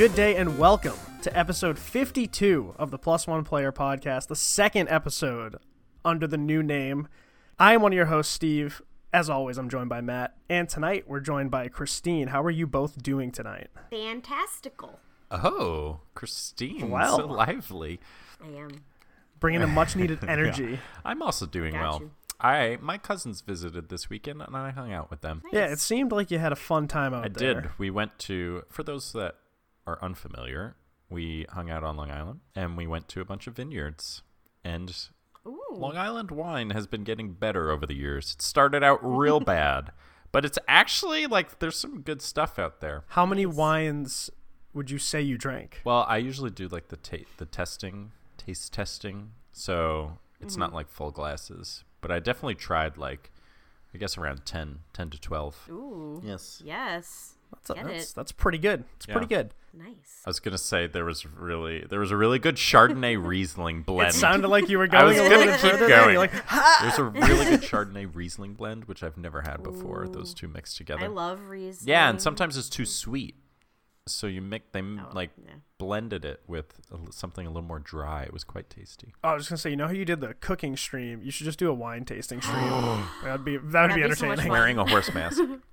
good day and welcome to episode 52 of the Plus One Player Podcast, the second episode under the new name. I am one of your hosts, Steve. As always, I'm joined by Matt, and tonight we're joined by Christine. How are you both doing tonight? Fantastical. Oh, Christine, Wow. so lively. I am. Bringing the much needed energy. I'm also doing Got well. you. I my cousins visited this weekend and I hung out with them. Yeah, it seemed like you had a fun time out I there. I did. We went to for those that are unfamiliar, we hung out on Long Island and we went to a bunch of vineyards. And Ooh. Long Island wine has been getting better over the years. It started out real bad, but it's actually like there's some good stuff out there. How many wines would you say you drank? Well, I usually do like the ta- the testing, taste testing. So it's Mm-hmm. not like full glasses, but I definitely tried like I guess around 10, 10 to 12. Ooh. Yes. Yes. That's, Get that's, it. that's pretty good. It's pretty good. Nice. I was going to say there was really there was a really good Chardonnay Riesling blend. It sounded like you were going I going was a little gonna bit keep further there. going. You're like, There's a really good Chardonnay Riesling blend which I've never had before. Those two mixed together. I love Riesling. yeah, and sometimes it's too sweet. So you make they Oh, like yeah. blended it with a something a little more dry. It was quite tasty. Oh, I was just gonna say, you know how you did the cooking stream? You should just do a wine tasting stream. that'd be that would be That'd be so much entertaining. fun. Wearing a horse mask.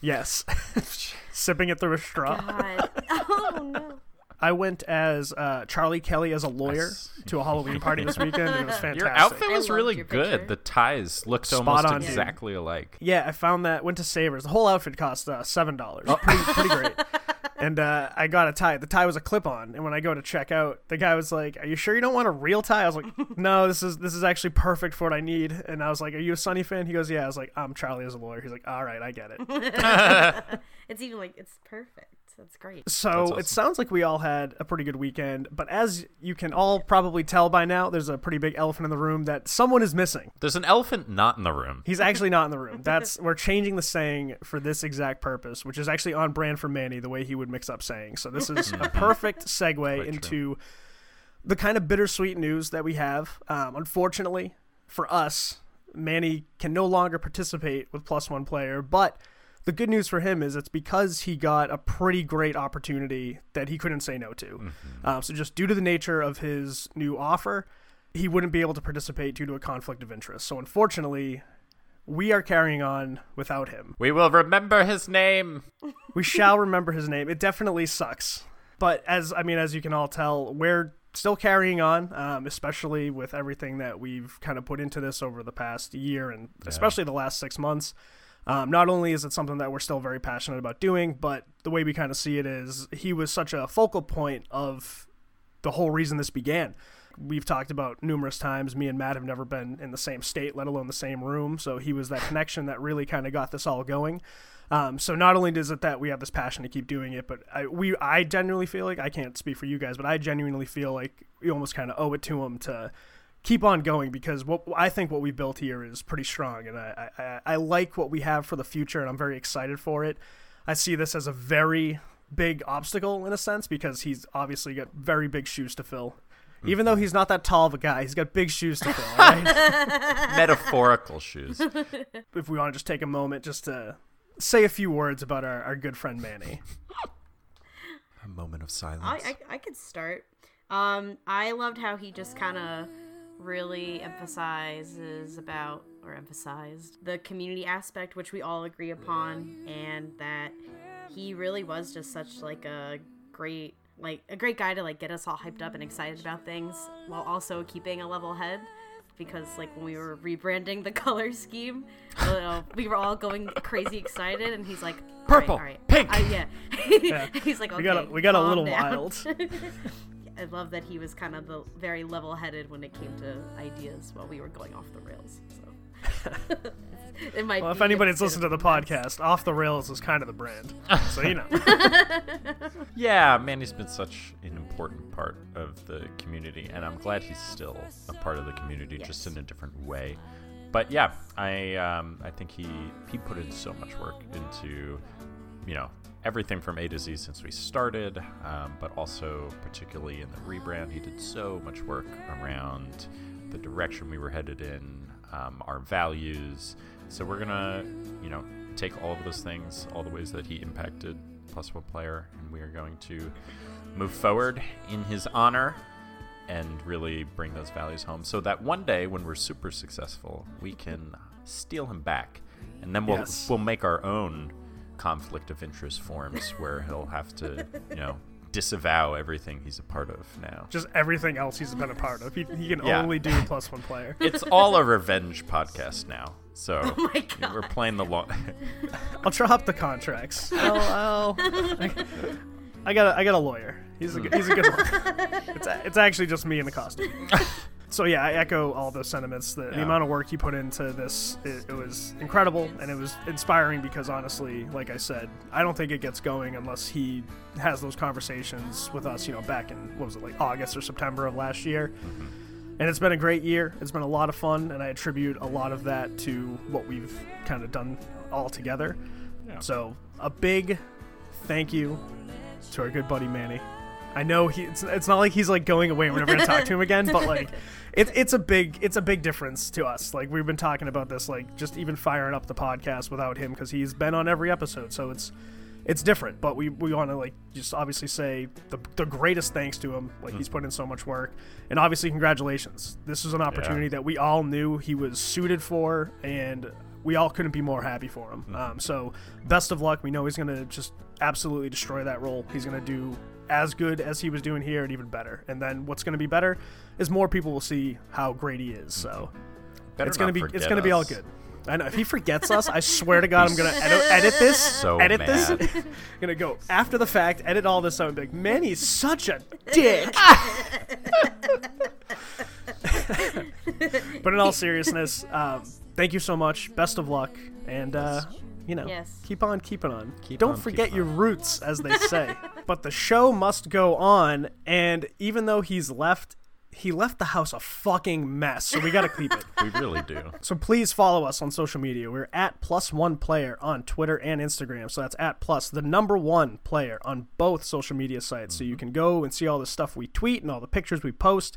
yes, sipping it through a straw. God. Oh no. I went as uh, Charlie Kelly as a lawyer to a Halloween party this weekend, and it was fantastic. Your outfit was really good. The ties looked Spot almost on, dude. exactly alike. Yeah, I found that went to Savers. The whole outfit cost uh, seven dollars. Oh. Pretty, pretty great. And uh, I got a tie. The tie was a clip-on, and when I go to check out, the guy was like, "Are you sure you don't want a real tie?" I was like, "No, this is this is actually perfect for what I need." And I was like, "Are you a Sunny fan?" He goes, "Yeah." I was like, "I'm Charlie as a lawyer." He's like, "All right, I get it." It's even like it's perfect. That's great. So That's it sounds like we all had a pretty good weekend, but as you can all probably tell by now, there's a pretty big elephant in the room that someone is missing. There's an elephant not in the room. He's actually not in the room. That's we're changing the saying for this exact purpose, which is actually on brand for Manny, the way he would mix up sayings. So this is a perfect segue true. into the kind of bittersweet news that we have. Um, unfortunately for us, Manny can no longer participate with Plus One Player, but the good news for him is it's because he got a pretty great opportunity that he couldn't say no to. Um, so just due to the nature of his new offer, he wouldn't be able to participate due to a conflict of interest. So unfortunately, we are carrying on without him. We will remember his name. We shall remember his name. It definitely sucks. But as I mean, as you can all tell, we're still carrying on, um, especially with everything that we've kind of put into this over the past year and especially the last six months. Um, not only is it something that we're still very passionate about doing, but the way we kind of see it is he was such a focal point of the whole reason this began. We've talked about numerous times. Me and Matt have never been in the same state, let alone the same room. So he was that connection that really kind of got this all going. Um, so not only is it that we have this passion to keep doing it, but I, we I genuinely feel like I can't speak for you guys, but I genuinely feel like we almost kind of owe it to him to keep on going because what I think what we built here is pretty strong, and I, I I like what we have for the future, and I'm very excited for it. I see this as a very big obstacle in a sense because he's obviously got very big shoes to fill. Even though he's not that tall of a guy, he's got big shoes to fill. Right? Metaphorical shoes. if we want to just take a moment just to say a few words about our, our good friend Manny. A moment of silence. I, I I could start. Um, I loved how he just kind of really emphasizes about or emphasized the community aspect, which we all agree upon, and that he really was just such like a great like a great guy to like get us all hyped up and excited about things while also keeping a level head because like when we were rebranding the color scheme you we were all going crazy excited and he's like Purple, all right. pink. I- yeah. Yeah. he's like okay, We got a, we got a little down." wild. I love that he was kind of the very level-headed when it came to ideas while we were going off the rails. So it might. Well, if be a anybody's listened to the podcast, Off the Rails is kind of the brand. So, you know. Yeah, Manny's been such an important part of the community, and I'm glad he's still a part of the community, just in a different way. But yeah, I um, I think he he put in so much work into, you know, everything from A to Z since we started, um, but also particularly in the rebrand, he did so much work around the direction we were headed in, um, our values. So we're gonna, you know, take all of those things, all the ways that he impacted plus one player, and we are going to move forward in his honor and really bring those values home so that one day when we're super successful, we can steal him back. And then we'll Yes. we'll make our own conflict of interest forms where he'll have to, you know, disavow everything he's a part of now. Just everything else he's been a part of. He, he can Yeah. only do plus one player. It's all a revenge podcast now. So Oh my God. we're playing the long I'll drop the contracts. I'll, I'll, I, I got a, I got a lawyer. He's a good, he's a good one. It's, a- it's actually just me in the costume. So yeah, I echo all those sentiments. The, the amount of work he put into this, it, it was incredible, and it was inspiring because honestly, like I said, I don't think it gets going unless he has those conversations with us. You know, back in what was it like August or September of last year. Mm-hmm. And it's been a great year. It's been a lot of fun, and I attribute a lot of that to what we've kind of done all together. Yeah. So a big thank you to our good buddy Manny. I know he. It's, it's not like he's like going away. We're never gonna talk to him again. But like, it, it's a big. It's a big difference to us. Like we've been talking about this. Like just even firing up the podcast without him because he's been on every episode. So it's it's different. But we we want to like just obviously say the the greatest thanks to him. Like he's put in so much work, and obviously congratulations. This is an opportunity that we all knew he was suited for, and we all couldn't be more happy for him. Um, so best of luck. We know he's gonna just absolutely destroy that role. He's gonna do as good as he was doing here and even better. And then what's gonna be better is more people will see how great he is. So Better it's gonna be it's gonna be all good. I know if he forgets us, I swear to God, I'm gonna edit, edit this. So edit mad. this. gonna go after the fact, edit all this out, and be like, man, he's such a dick. but in all seriousness, um, thank you so much. Best of luck, and uh, you know, Yes. keep on keeping on. Keep Don't on forget keeping your on. roots, as they say. but the show must go on, and even though he's left. He left the house a fucking mess, so we gotta keep it. We really do. So please follow us on social media. We're at plus one player on Twitter and Instagram. So that's at plus the number one player on both social media sites. So you mm-hmm. can go and see all the stuff we tweet and all the pictures we post.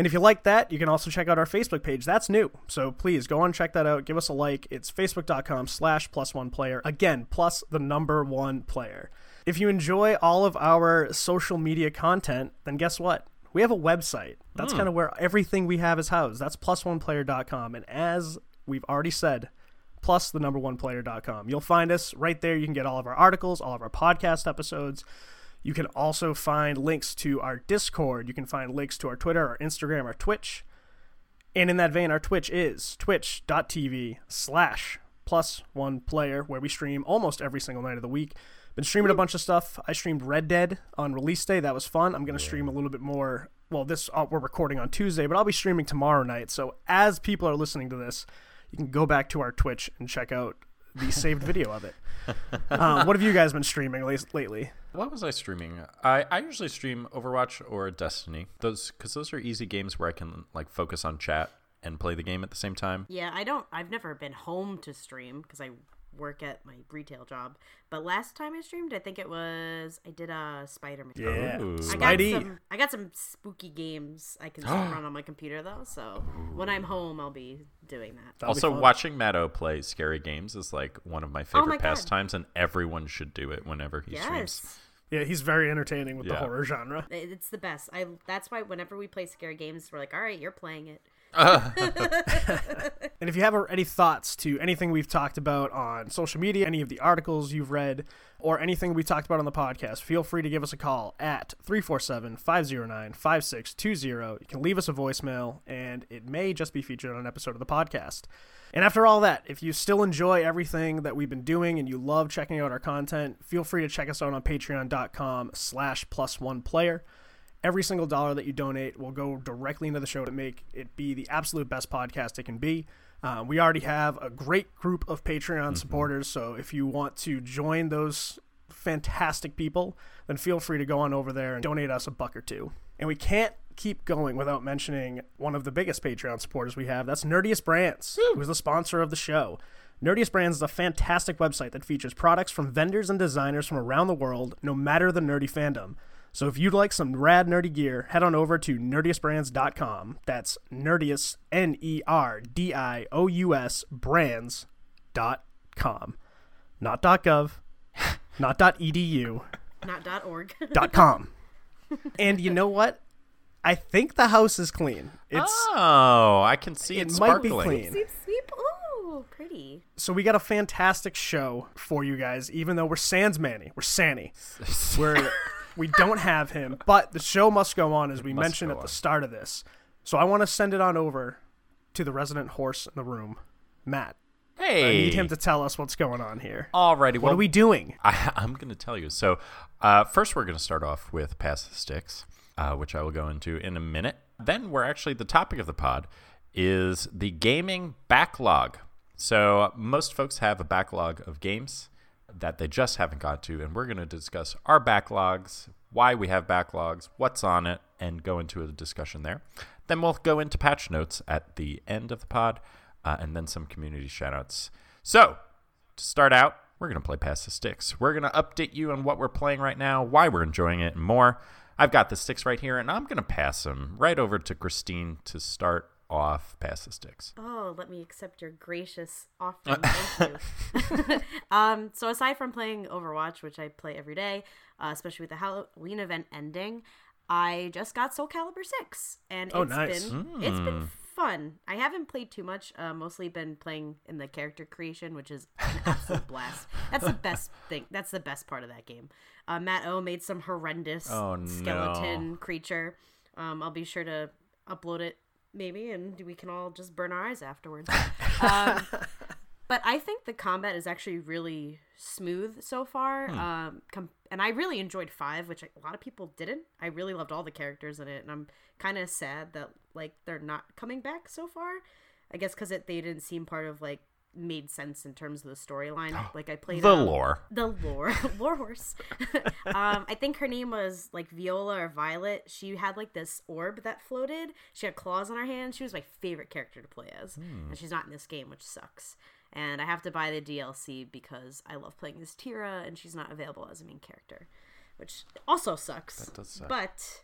And if you like that, you can also check out our Facebook page. That's new. So please go on, check that out. Give us a like. It's facebook.com slash plus one player. Again, plus the number one player. If you enjoy all of our social media content, then guess what? We have a website. That's hmm. kind of where everything we have is housed. That's plusoneplayer.com. And as we've already said, plus the number one player.com. You'll find us right there. You can get all of our articles, all of our podcast episodes. You can also find links to our Discord. You can find links to our Twitter, our Instagram, our Twitch. And in that vein, our Twitch is twitch.tv slash plus one player, where we stream almost every single night of the week. Been streaming a bunch of stuff. I streamed Red Dead on release day. That was fun. I'm going to stream a little bit more. Well, this uh, we're recording on Tuesday, but I'll be streaming tomorrow night. So as people are listening to this, you can go back to our Twitch and check out the saved video of it. Uh, what have you guys been streaming la- lately? What was I streaming? I, I usually stream Overwatch or Destiny. Those because those are easy games where I can like focus on chat and play the game at the same time. Yeah, I don't. I've never been home to stream because I work at my retail job. But last time I streamed, I think it was I did uh, a Spider Man. Yeah, oh. Ooh. I got Spidey. some. I got some spooky games I can run on my computer though. So when I'm home, I'll be doing that. That'll also, watching Matto play scary games is like one of my Oh favorite my God. pastimes, and everyone should do it whenever he streams. Yeah, he's very entertaining with the horror genre. It's the best. I. That's why whenever we play scary games, we're like, all right, you're playing it. And if you have any thoughts to anything we've talked about on social media, any of the articles you've read, or anything we talked about on the podcast, feel free to give us a call at 347 509 5620. You can leave us a voicemail, and it may just be featured on an episode of the podcast. And after all that, if you still enjoy everything that we've been doing and you love checking out our content, feel free to check us out on patreon.com slash plus one player. Every single dollar that you donate will go directly into the show to make it be the absolute best podcast it can be. Uh, we already have a great group of Patreon supporters, so if you want to join those fantastic people, then feel free to go on over there and donate us a buck or two. And we can't keep going without mentioning one of the biggest Patreon supporters we have. That's Nerdious Brands, who's the sponsor of the show. Nerdious Brands is a fantastic website that features products from vendors and designers from around the world, no matter the nerdy fandom. So if you'd like some rad nerdy gear, head on over to nerdiousbrands.com. That's nerdious, N E R D I O U S, brands.com. Not .gov, not .edu, Not dot .org. .com. and you know what? I think the house is clean. It's oh, I can see it it, might be clean. sweep, sweep. Ooh, pretty. So we got a fantastic show for you guys, even though we're Sans Manny. We're Sanny. We're we don't have him, but the show must go on as we mentioned at on. the start of this. So I want to send it on over to the resident horse in the room, Matt. Hey, I need him to tell us what's going on here. Alrighty, What well, are we doing? I, I'm going to tell you. So, uh, first, we're going to start off with Pass the Sticks, uh, which I will go into in a minute. Then, we're actually the topic of the pod is the gaming backlog. So, most folks have a backlog of games that they just haven't got to, and we're going to discuss our backlogs, why we have backlogs, what's on it, and go into a discussion there. Then, we'll go into patch notes at the end of the pod, uh, and then some community shoutouts. So, to start out, we're going to play Pass the Sticks. We're going to update you on what we're playing right now, why we're enjoying it, and more. I've got the sticks right here, and I'm going to pass them right over to Christine to start off Pass the Sticks. Let me accept your gracious offering. Thank you. um, so aside from playing Overwatch, which I play every day, uh, especially with the Halloween event ending, I just got Soul Calibur six, and Oh, it's nice. been it's been fun. I haven't played too much. Uh, mostly been playing in the character creation, which is an absolute blast. That's the best thing. That's the best part of that game. Uh, Matt O made some horrendous Oh, no. skeleton creature. Um, I'll be sure to upload it maybe, and we can all just burn our eyes afterwards. um, but I think the combat is actually really smooth so far. Um, com- and I really enjoyed five, which a lot of people didn't. I really loved all the characters in it, and I'm kind of sad that like they're not coming back so far. I guess because they didn't seem part of like made sense in terms of the storyline. Like I played The um, lore. the lore lore horse um i think her name was like viola or violet she had like this orb that floated she had claws on her hand she was my favorite character to play as and she's not in this game which sucks and i have to buy the dlc because i love playing as tira and she's not available as a main character which also sucks That does suck. but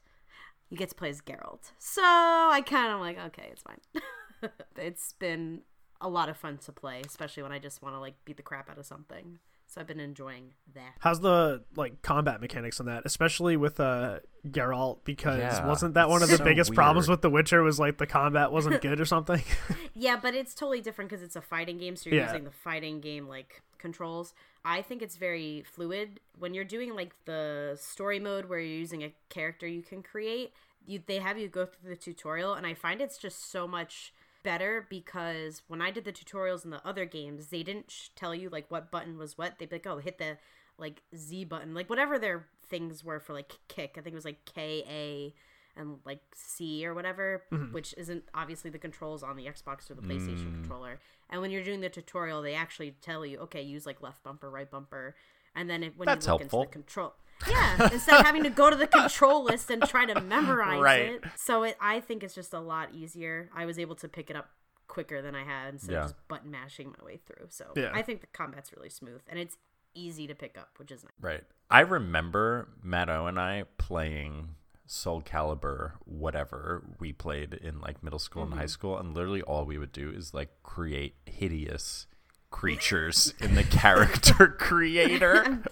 you get to play as Geralt. So I kind of like, okay, it's fine. it's been a lot of fun to play, especially when I just want to like beat the crap out of something. So I've been enjoying that. How's the like combat mechanics on that, especially with uh Geralt? Because Yeah, wasn't that one of the so biggest problems with The Witcher? Was like the combat wasn't good or something? Yeah, but it's totally different because it's a fighting game, so you're Yeah. using the fighting game like controls. I think it's very fluid when you're doing like the story mode where you're using a character you can create. You they have you go through the tutorial, and I find it's just so much better because when I did the tutorials in the other games, they didn't sh- tell you like what button was what. They'd be like, oh, hit the like Z button, like whatever their things were for like kick. I think it was like K A and like C or whatever, mm-hmm. which isn't obviously the controls on the Xbox or the PlayStation mm. controller. And when you're doing the tutorial, they actually tell you, okay, use like left bumper, right bumper, and then it, when That's you look helpful. into the control, yeah, instead of having to go to the control list and try to memorize Right. it. So it, I think it's just a lot easier. I was able to pick it up quicker than I had instead Yeah. of just button mashing my way through. So Yeah. I think the combat's really smooth and it's easy to pick up, which is nice. Right. I remember Matto and I playing Soul Calibur, whatever we played in like middle school and high mm-hmm. school, and literally all we would do is like create hideous creatures in the character creator.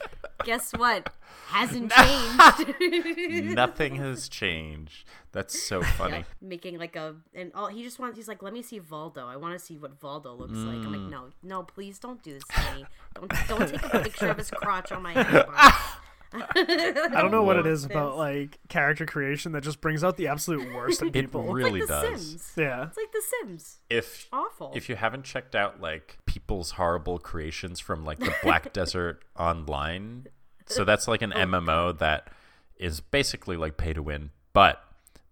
Guess what? Hasn't changed. Nothing has changed. That's so funny. Making like a and all he just wants he's like let me see Voldo I want to see what Voldo looks like I'm Mm. like no no please don't do this to me don't don't take a picture of his crotch on my Xbox I don't know what it is want about like character creation that just brings out the absolute worst in It people. really like the does. Sims yeah. it's like the Sims If awful if you haven't checked out like people's horrible creations from like the Black Desert Online, so that's like an Oh, MMO that is basically like pay to win, but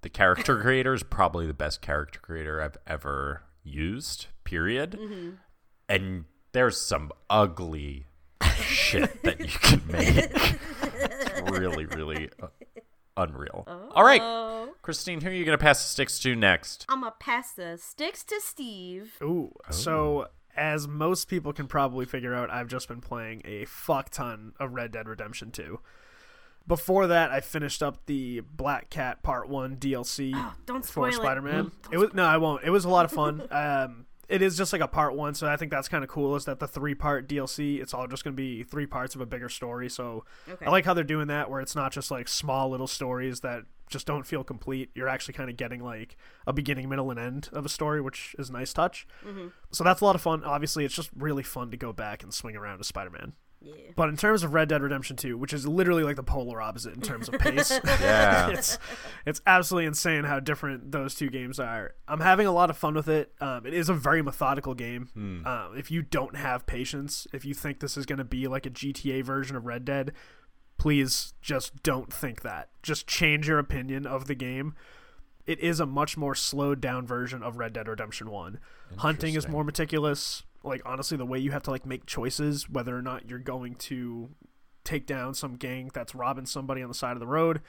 the character creator is probably the best character creator I've ever used. Period. Mm-hmm. And there's some ugly shit that you can make. It's really, really uh, unreal. All right, oh Christine, who are you gonna pass the sticks to next? I'm gonna pass the sticks to Steve Ooh. So as most people can probably figure out, I've just been playing a fuck ton of Red Dead Redemption 2. Before that, I finished up the Black Cat Part 1 DLC don't for spoil it. Spider-Man. It was no, I won't. It was a lot of fun. um it is just like a part one, so I think that's kind of cool. Is that the three part DLC? It's all just going to be three parts of a bigger story. So Okay. I like how they're doing that, where it's not just like small little stories that just don't feel complete. You're actually kind of getting like a beginning, middle, and end of a story, which is a nice touch. Mm-hmm. So that's a lot of fun. Obviously, it's just really fun to go back and swing around as Spider Man. Yeah. But in terms of Red Dead Redemption 2, which is literally like the polar opposite in terms of pace, Yeah. it's it's absolutely insane how different those two games are. I'm having a lot of fun with it. Um, it is a very methodical game. Hmm. Uh, if you don't have patience, if you think this is going to be like a GTA version of Red Dead, please just don't think that. Just change your opinion of the game. It is a much more slowed down version of Red Dead Redemption 1. Hunting is more meticulous. Like honestly, the way you have to like make choices whether or not you're going to take down some gang that's robbing somebody on the side of the road.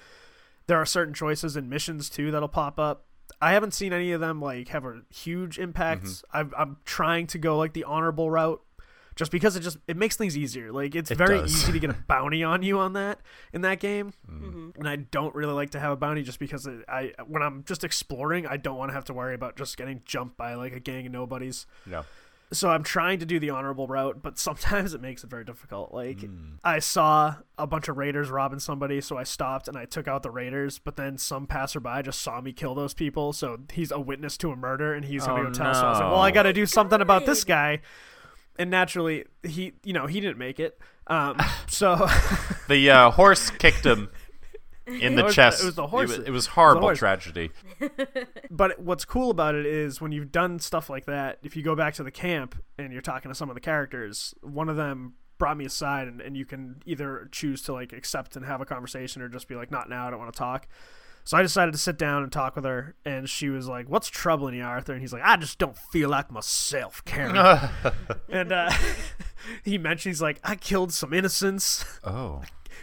There are certain choices and missions too that'll pop up. I haven't seen any of them like have a huge impact. Mm-hmm. I've, I'm trying to go like the honorable route, just because it just it makes things easier. Like it's It very does. easy to get a bounty on you on that in that game, Mm-hmm. and I don't really like to have a bounty just because it, I when I'm just exploring, I don't want to have to worry about just getting jumped by like a gang of nobodies Yeah. So I'm trying to do the honorable route, but sometimes it makes it very difficult. Like I saw a bunch of raiders robbing somebody, so I stopped and I took out the raiders. But then some passerby just saw me kill those people, so he's a witness to a murder and he's gonna Oh, go tell. So I was like, well, I got to do something about this guy. And naturally, he, you know, he didn't make it. Um, so The uh, horse kicked him in the chest. it was the horse- It was, it was horrible horse. tragedy. but what's cool about it is when you've done stuff like that, if you go back to the camp and you're talking to some of the characters, one of them brought me aside and, and you can either choose to like accept and have a conversation or just be like, not now, I don't want to talk. So I decided to sit down and talk with her, and she was like, "What's troubling you, Arthur?" And he's like, "I just don't feel like myself, Karen." and uh, he mentioned he's like, "I killed some innocents, oh.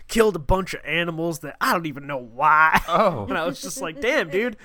Killed a bunch of animals that I don't even know why." Oh. And I was just like, damn, dude.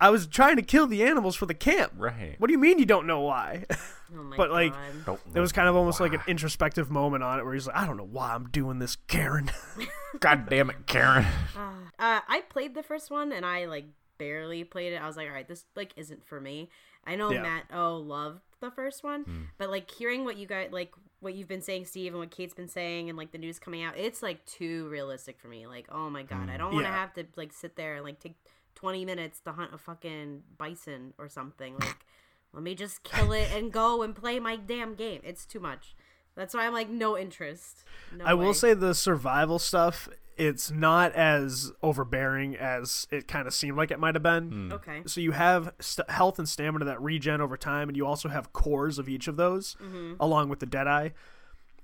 I was trying to kill the animals for the camp. Right. What do you mean you don't know why? Oh my But, like, God. It was kind of almost like an introspective moment on it where he's like, I don't know why I'm doing this, Karen. God damn it, Karen. Uh, I played the first one and I like barely played it. I was like, all right, this like isn't for me. I know Yeah. Matt oh loved the first one, but like hearing what you guys like what you've been saying, Steve, and what Kate's been saying, and like the news coming out, it's like too realistic for me. Like, oh my god, I mm, don't want to Yeah. have to like sit there and like take twenty minutes to hunt a fucking bison or something. Like, let me just kill it and go and play my damn game. It's too much. That's why I'm like no interest. No I will say the survival stuff, it's not as overbearing as it kind of seemed like it might have been. Hmm. okay. So you have st- health and stamina that regen over time, and you also have cores of each of those, mm-hmm. along with the Deadeye.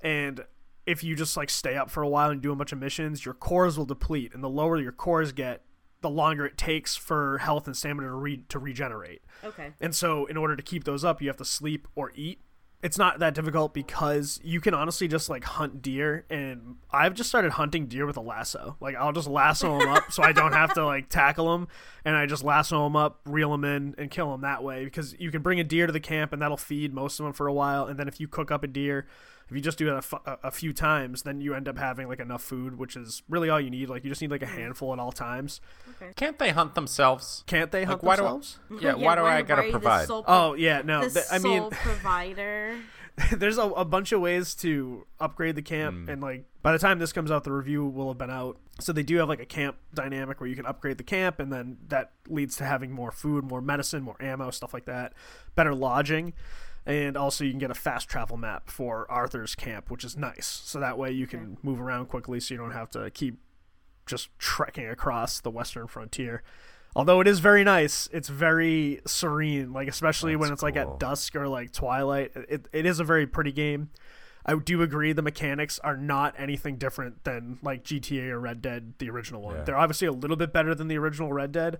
And if you just like stay up for a while and do a bunch of missions, your cores will deplete, and the lower your cores get, the longer it takes for health and stamina to re- to regenerate. Okay. And so, in order to keep those up, you have to sleep or eat. It's not that difficult because you can honestly just like hunt deer, and I've just started hunting deer with a lasso. Like I'll just lasso them up, so I don't have to like tackle them, and I just lasso them up, reel them in, and kill them that way. Because you can bring a deer to the camp, and that'll feed most of them for a while. And then if you cook up a deer, if you just do it a, a a few times, then you end up having like enough food, which is really all you need. Like you just need like a mm-hmm. handful at all times. Can't they hunt themselves? Can't they hunt why do I- themselves? Yeah, why do I gotta are you the provide? sole Oh yeah, no. the th- I mean, provider. there's a, a bunch of ways to upgrade the camp mm. and like by the time this comes out the review will have been out so they do have like a camp dynamic where you can upgrade the camp and then that leads to having more food more medicine more ammo stuff like that better lodging and also you can get a fast travel map for arthur's camp which is nice. So that way you can move around quickly so you don't have to keep just trekking across the western frontier. Although it is very nice it's very serene like especially when That's it's like at dusk or like twilight. It, it is a very pretty game. I do agree the mechanics are not anything different than like gta or red dead the original one. Yeah. they're obviously a little bit better than the original red dead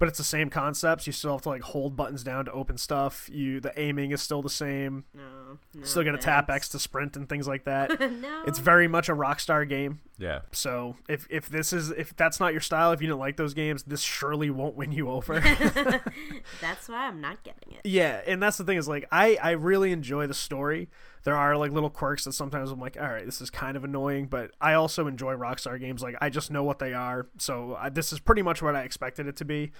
but it's the same concepts. You still have to like hold buttons down to open stuff. You the aiming is still the same. No, no still gonna tap x to sprint and things like that. No. it's very much a rockstar game Yeah. so if if this is if that's not your style, if you didn't like those games, this surely won't win you over. That's why I'm not getting it. yeah, and that's the thing is like I I really enjoy the story. There are like little quirks that sometimes I'm like, all right, this is kind of annoying, but I also enjoy Rockstar games. Like I just know what they are, so I, this is pretty much what I expected it to be.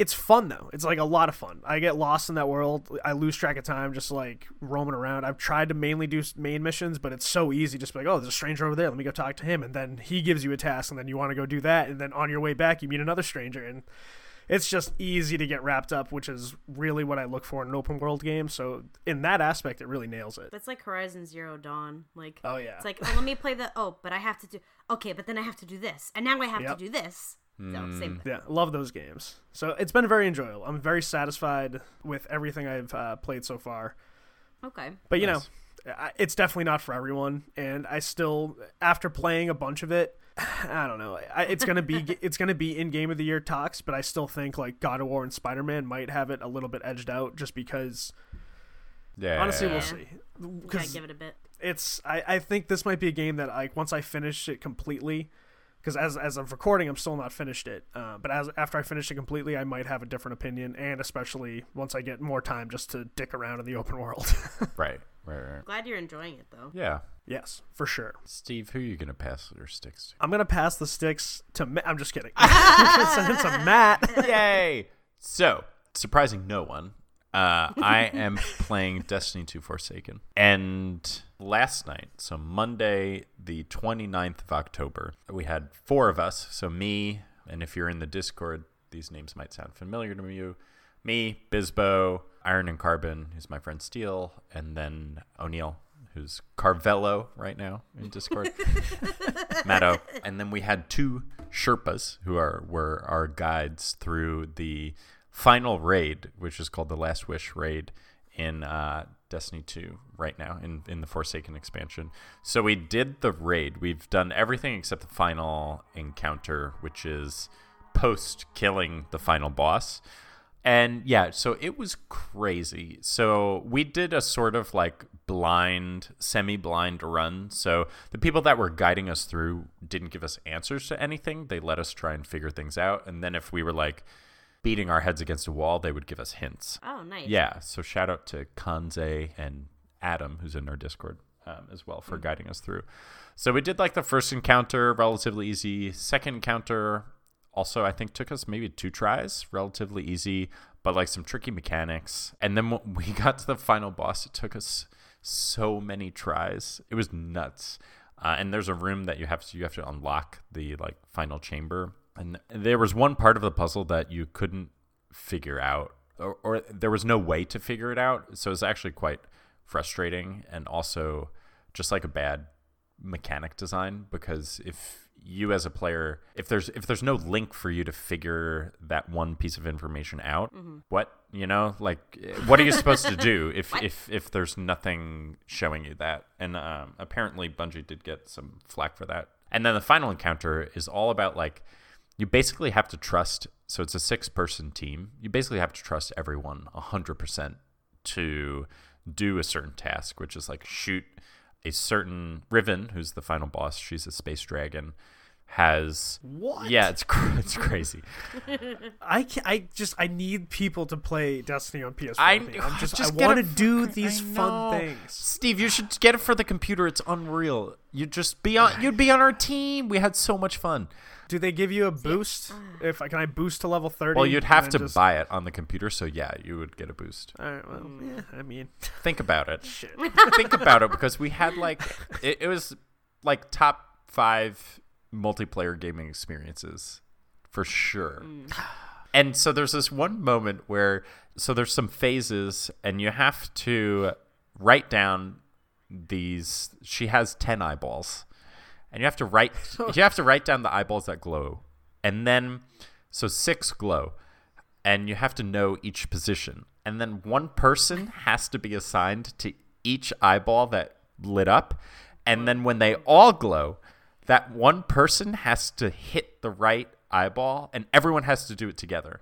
It's fun though. It's like a lot of fun. I get lost in that world. I lose track of time just like roaming around. I've tried to mainly do main missions, but it's so easy. Just be like, oh, there's a stranger over there. Let me go talk to him, and then he gives you a task, and then you want to go do that, and then on your way back, you meet another stranger, and it's just easy to get wrapped up, which is really what I look for in an open world game. So in that aspect, it really nails it. That's like Horizon Zero Dawn. Like, Oh yeah, it's like, oh, let me play the. Oh, but I have to do. Okay, but then I have to do this, and now I have Yep. to do this. So same. thing. Yeah, love those games. So it's been very enjoyable. I'm very satisfied with everything I've uh, played so far. Okay. But you Nice. know, it's definitely not for everyone. And I still, after playing a bunch of it, I don't know. I, it's gonna be it's gonna be in game of the year talks, but I still think like God of War and Spider Man might have it a little bit edged out, just because. Yeah. Honestly, we'll Yeah. see. Gotta 'Cause give it a bit. it's I, I think this might be a game that like once I finish it completely, because as as I'm recording, I'm still not finished it. Uh, but as after I finish it completely, I might have a different opinion, and especially once I get more time just to dick around in the open world. Right. Right. Right. Glad you're enjoying it though. Yeah. yes, for sure. Steve, who are you gonna pass your sticks to? I'm gonna pass the sticks to. Ma- I'm just kidding. to Matt. Yay! So, surprising no one, uh, I am playing Destiny 2 Forsaken. And last night, so Monday, the 29th of October, we had four of us. So, me, and if you're in the Discord, these names might sound familiar to you. Me, Bisbo, Iron and Carbon, who's my friend Steele, and then O'Neill, who's Carvello right now in Discord. Matto. And then we had two Sherpas who are were our guides through the final raid, which is called the Last Wish raid in uh, Destiny 2 right now in, in the Forsaken expansion. So we did the raid. We've done everything except the final encounter, which is post killing the final boss. And yeah, so it was crazy. So we did a sort of like blind, semi blind run. So the people that were guiding us through didn't give us answers to anything. They let us try and figure things out. And then if we were like beating our heads against a wall, they would give us hints. Oh, nice. Yeah. So shout out to Kanze and Adam, who's in our Discord um, as well, for guiding us through. So we did like the first encounter, relatively easy. Second encounter, also I think took us maybe two tries, relatively easy, but like some tricky mechanics. And then when we got to the final boss, it took us so many tries. It was nuts. Uh, and there's a room that you have to you have to unlock the like final chamber. And there was one part of the puzzle that you couldn't figure out or, or there was no way to figure it out. So it's actually quite frustrating and also just like a bad mechanic design because if you as a player if there's if there's no link for you to figure that one piece of information out what you know like what are you supposed to do if if if there's nothing showing you that? And um, apparently bungie did get some flack for that. And then the final encounter is all about like you basically have to trust so it's a six person team you basically have to trust everyone 100% to do a certain task which is like shoot a certain riven who's the final boss she's a space dragon has What? yeah it's cr- it's crazy I can I just I need people to play Destiny on PS4. I-. I'm just, just I want to do these fun things. Steve, you should get it for the computer. It's unreal. You'd just be on. You'd be on our team. We had so much fun. Do they give you a boost? Ah. If I can I boost to level 30? Well, you'd have to just- buy it on the computer. So yeah, you would get a boost. All right, well, mm. yeah, I mean, Think about it. shit. Think about it because we had like it, it was like top five multiplayer gaming experiences for sure. Mm. And so there's this one moment where so there's some phases and you have to write down these she has 10 eyeballs. And you have to write you have to write down the eyeballs that glow. And then so 6 glow and you have to know each position. And then one person has to be assigned to each eyeball that lit up. And then when they all glow, that one person has to hit the right eyeball and everyone has to do it together.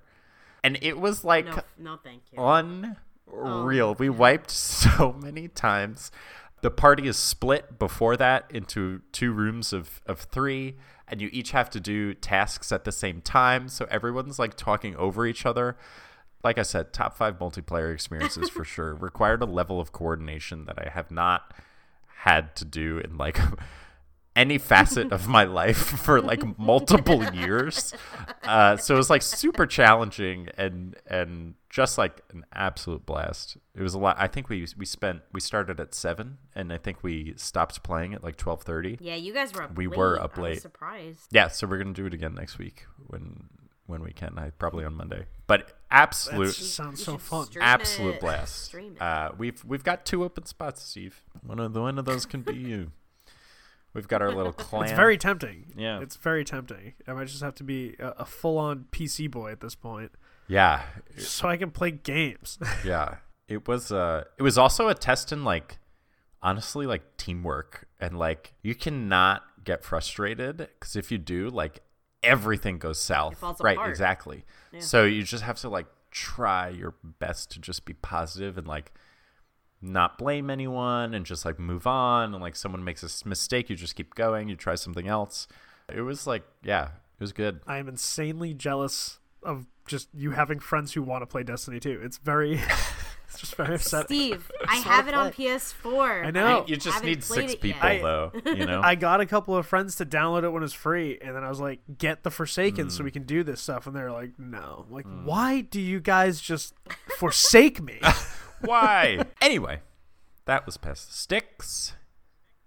And it was like No, no, thank you. unreal. Oh, we wiped so many times. The party is split before that into two rooms of, of three, and you each have to do tasks at the same time. So everyone's like talking over each other. Like I said, top five multiplayer experiences for sure. Required a level of coordination that I have not had to do in like any facet of my life for like multiple years. Uh, so it was like super challenging and and just like an absolute blast. It was a lot. I think we we spent we started at seven, and I think we stopped playing at like twelve thirty. Yeah, you guys were up We late. were up I was late. surprised. Yeah, so we're gonna do it again next week when when we can. I probably on Monday, but absolute That sounds so fun. absolute it. blast. Uh, we've we've got two open spots, Steve. One of the one of those can be you. We've got our little clan. It's very tempting. Yeah. It's very tempting. I might just have to be a, a full on PC boy at this point yeah, so I can play games. yeah. It was uh, it was also a test in like, honestly, like teamwork and like you cannot get frustrated because if you do, like everything goes south. falls right, apart. exactly. So you just have to like try your best to just be positive and like not blame anyone and just like move on and like someone makes a mistake you just keep going you try something else it was like yeah it was good I am insanely jealous of just you having friends who want to play Destiny 2. It's very, it's just very upsetting. Steve, I have wanna it on. PS4. I know. you just need six people yet. though you know I got a couple of friends to download it when it's free, and then I was like, "Get the Forsaken, Hmm. so we can do this stuff." And they're like, "No, I'm like, why do you guys just forsake me?" why? Anyway that was past the sticks.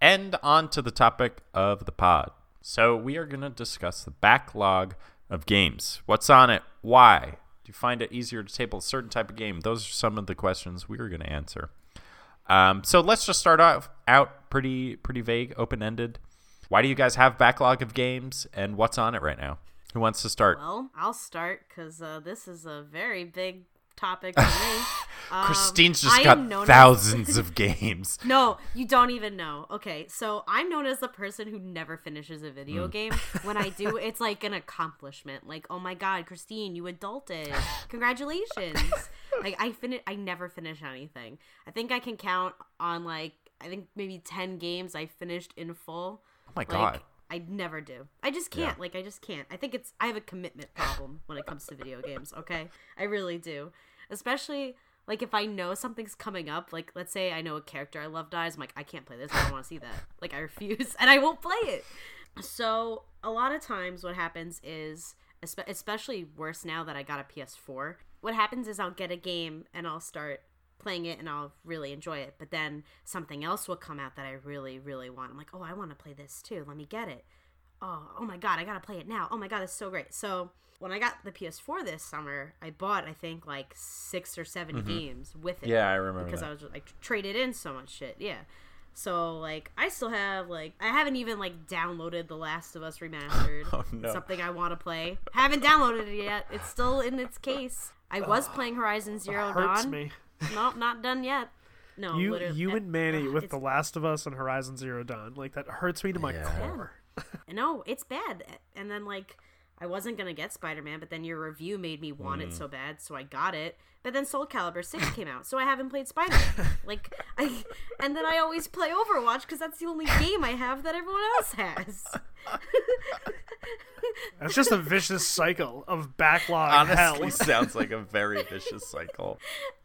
And on to the topic of the pod. So we are going to discuss the backlog of games. What's on it? Why? Do you find it easier to table a certain type of game? Those are some of the questions we are going to answer. Um, so let's just start off out pretty pretty vague open ended why do you guys have backlog of games and what's on it right now? Who wants to start? Well, I'll start because uh, this is a very big topic for me. Um, christine's just am got known as- thousands of games No, you don't even know. Okay, so I'm known as the person who never finishes a video Mm. game. When I do, it's like an accomplishment. Like, oh my god, Christine, you adulted. Congratulations. like I finish I never finish anything. I think I can count on like I think maybe 10 games I finished in full. oh my Like god I never do. I just can't. Like I just can't. I think it's I have a commitment problem when it comes to video games, okay? I really do. Especially like if I know something's coming up, like let's say I know a character I love dies, I'm like I can't play this. I don't want to see that. Like I refuse and I won't play it. So, a lot of times what happens is especially worse now that I got a PS4. What happens is I'll get a game and I'll start playing it and I'll really enjoy it. But then something else will come out that I really, really want. I'm like, oh, I want to play this too. Let me get it. Oh, oh my god, I gotta play it now. Oh my god, it's so great. So when I got the PS4 this summer, I bought I think like six or 7 games with it. Mm-hmm. yeah i remember because that. I was like traded in so much shit. Yeah. So like I still have like I haven't even like downloaded The Last of Us remastered. Oh, no. Something I want to play. Haven't downloaded it yet. It's still in its case. I was playing Horizon Zero hurts Dawn. me. Nope, not done yet. No, You, literally. you and Manny Ugh, with it's- The Last of Us and Horizon Zero Dawn, like that hurts me to my Yeah. core. No, it's bad. And then like I wasn't gonna get Spider Man, but then your review made me want Mm. it so bad, so I got it. But then Soul Calibur six came out, so I haven't played Spider Man. like I, and then I always play Overwatch because that's the only game I have that everyone else has. That's just a vicious cycle of backlog honestly hell. sounds like a very vicious cycle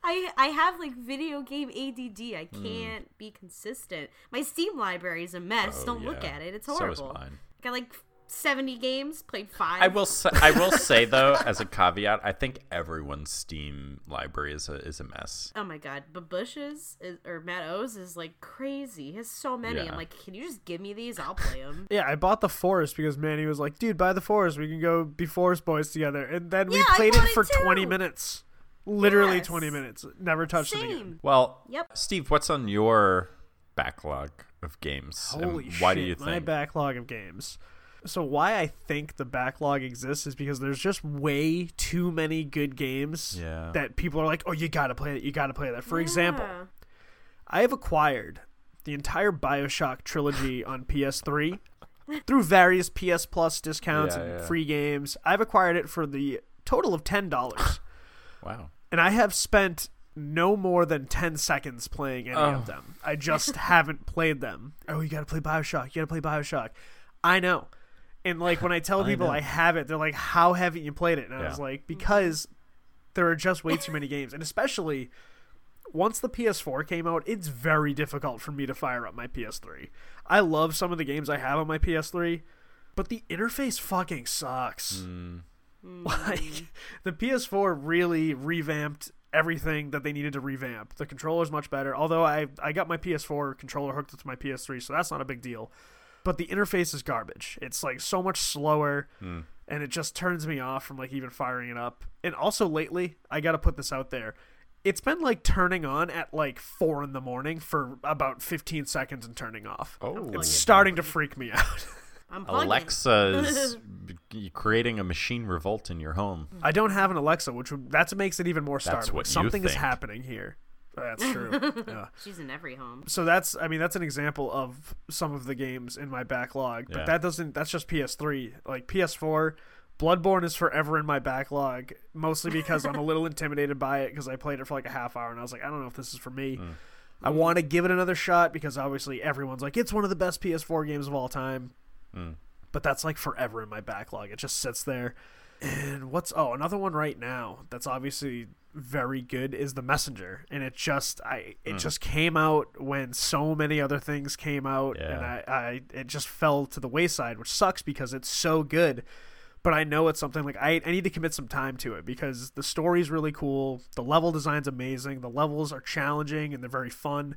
I I have like video game ADD. I Hmm. can't be consistent. My Steam library is a mess. Oh, Don't look at it. It's So is horrible. mine. Got like seventy games. Played five. I will say, I will say though, as a caveat, I think everyone's Steam library is a is a mess. Oh my god, Babush's is, or Matt O's is like crazy. He has so many. Yeah. I'm like, can you just give me these? I'll play them. Yeah, I bought the Forest because Manny was like, "Dude, buy the Forest. We can go be Forest Boys together." And then we Yeah, played it it for too. 20 minutes. Literally Yes. 20 minutes. Never touched it again. Well, Yep. Steve, what's on your backlog of games? and Holy why shit, do you think my backlog of games. So why I think the backlog exists is because there's just way too many good games Yeah. that people are like, "Oh, you got to play that. You got to play that." For example, I have acquired the entire BioShock trilogy on PS3 through various PS Plus discounts Yeah, and yeah. free games. I've acquired it for the total of $10. wow. And I have spent no more than 10 seconds playing any Oh. of them. I just haven't played them. Oh, you got to play BioShock. You got to play BioShock. I know. And like when I tell I people know. I have it, they're like, "How haven't you played it?" And I was like, "Because there are just way too many games." And especially once the PS4 came out, it's very difficult for me to fire up my PS3. I love some of the games I have on my PS3, but the interface fucking sucks. Mm. Like the PS4 really revamped everything that they needed to revamp. The controller's much better. Although I I got my PS4 controller hooked up to my PS3, so that's not a big deal. But the interface is garbage. It's like so much slower Hmm. and it just turns me off from like even firing it up. And also lately, I got to put this out there. It's been like turning on at like 4 in the morning for about 15 seconds and turning off. Oh, It's starting to freak me out. I'm plugging. Alexa's creating a machine revolt in your home. I don't have an Alexa, which would, that makes it even more startling. That's what you Something is think. happening here. That's true. yeah. She's in every home. So that's I mean that's an example of some of the games in my backlog, but Yeah. that doesn't that's just PS3. Like PS4, Bloodborne is forever in my backlog, mostly because I'm a little intimidated by it because I played it for like a half hour and I was like, I don't know if this is for me. Mm. I want to give it another shot because obviously everyone's like it's one of the best PS4 games of all time. Mm. But that's like forever in my backlog. It just sits there. And what's oh another one right now that's obviously very good is the messenger and it just i it Hmm. just came out when so many other things came out and I, I it just fell to the wayside which sucks because it's so good but i know it's something like I, I need to commit some time to it because the story's really cool the level design's amazing the levels are challenging and they're very fun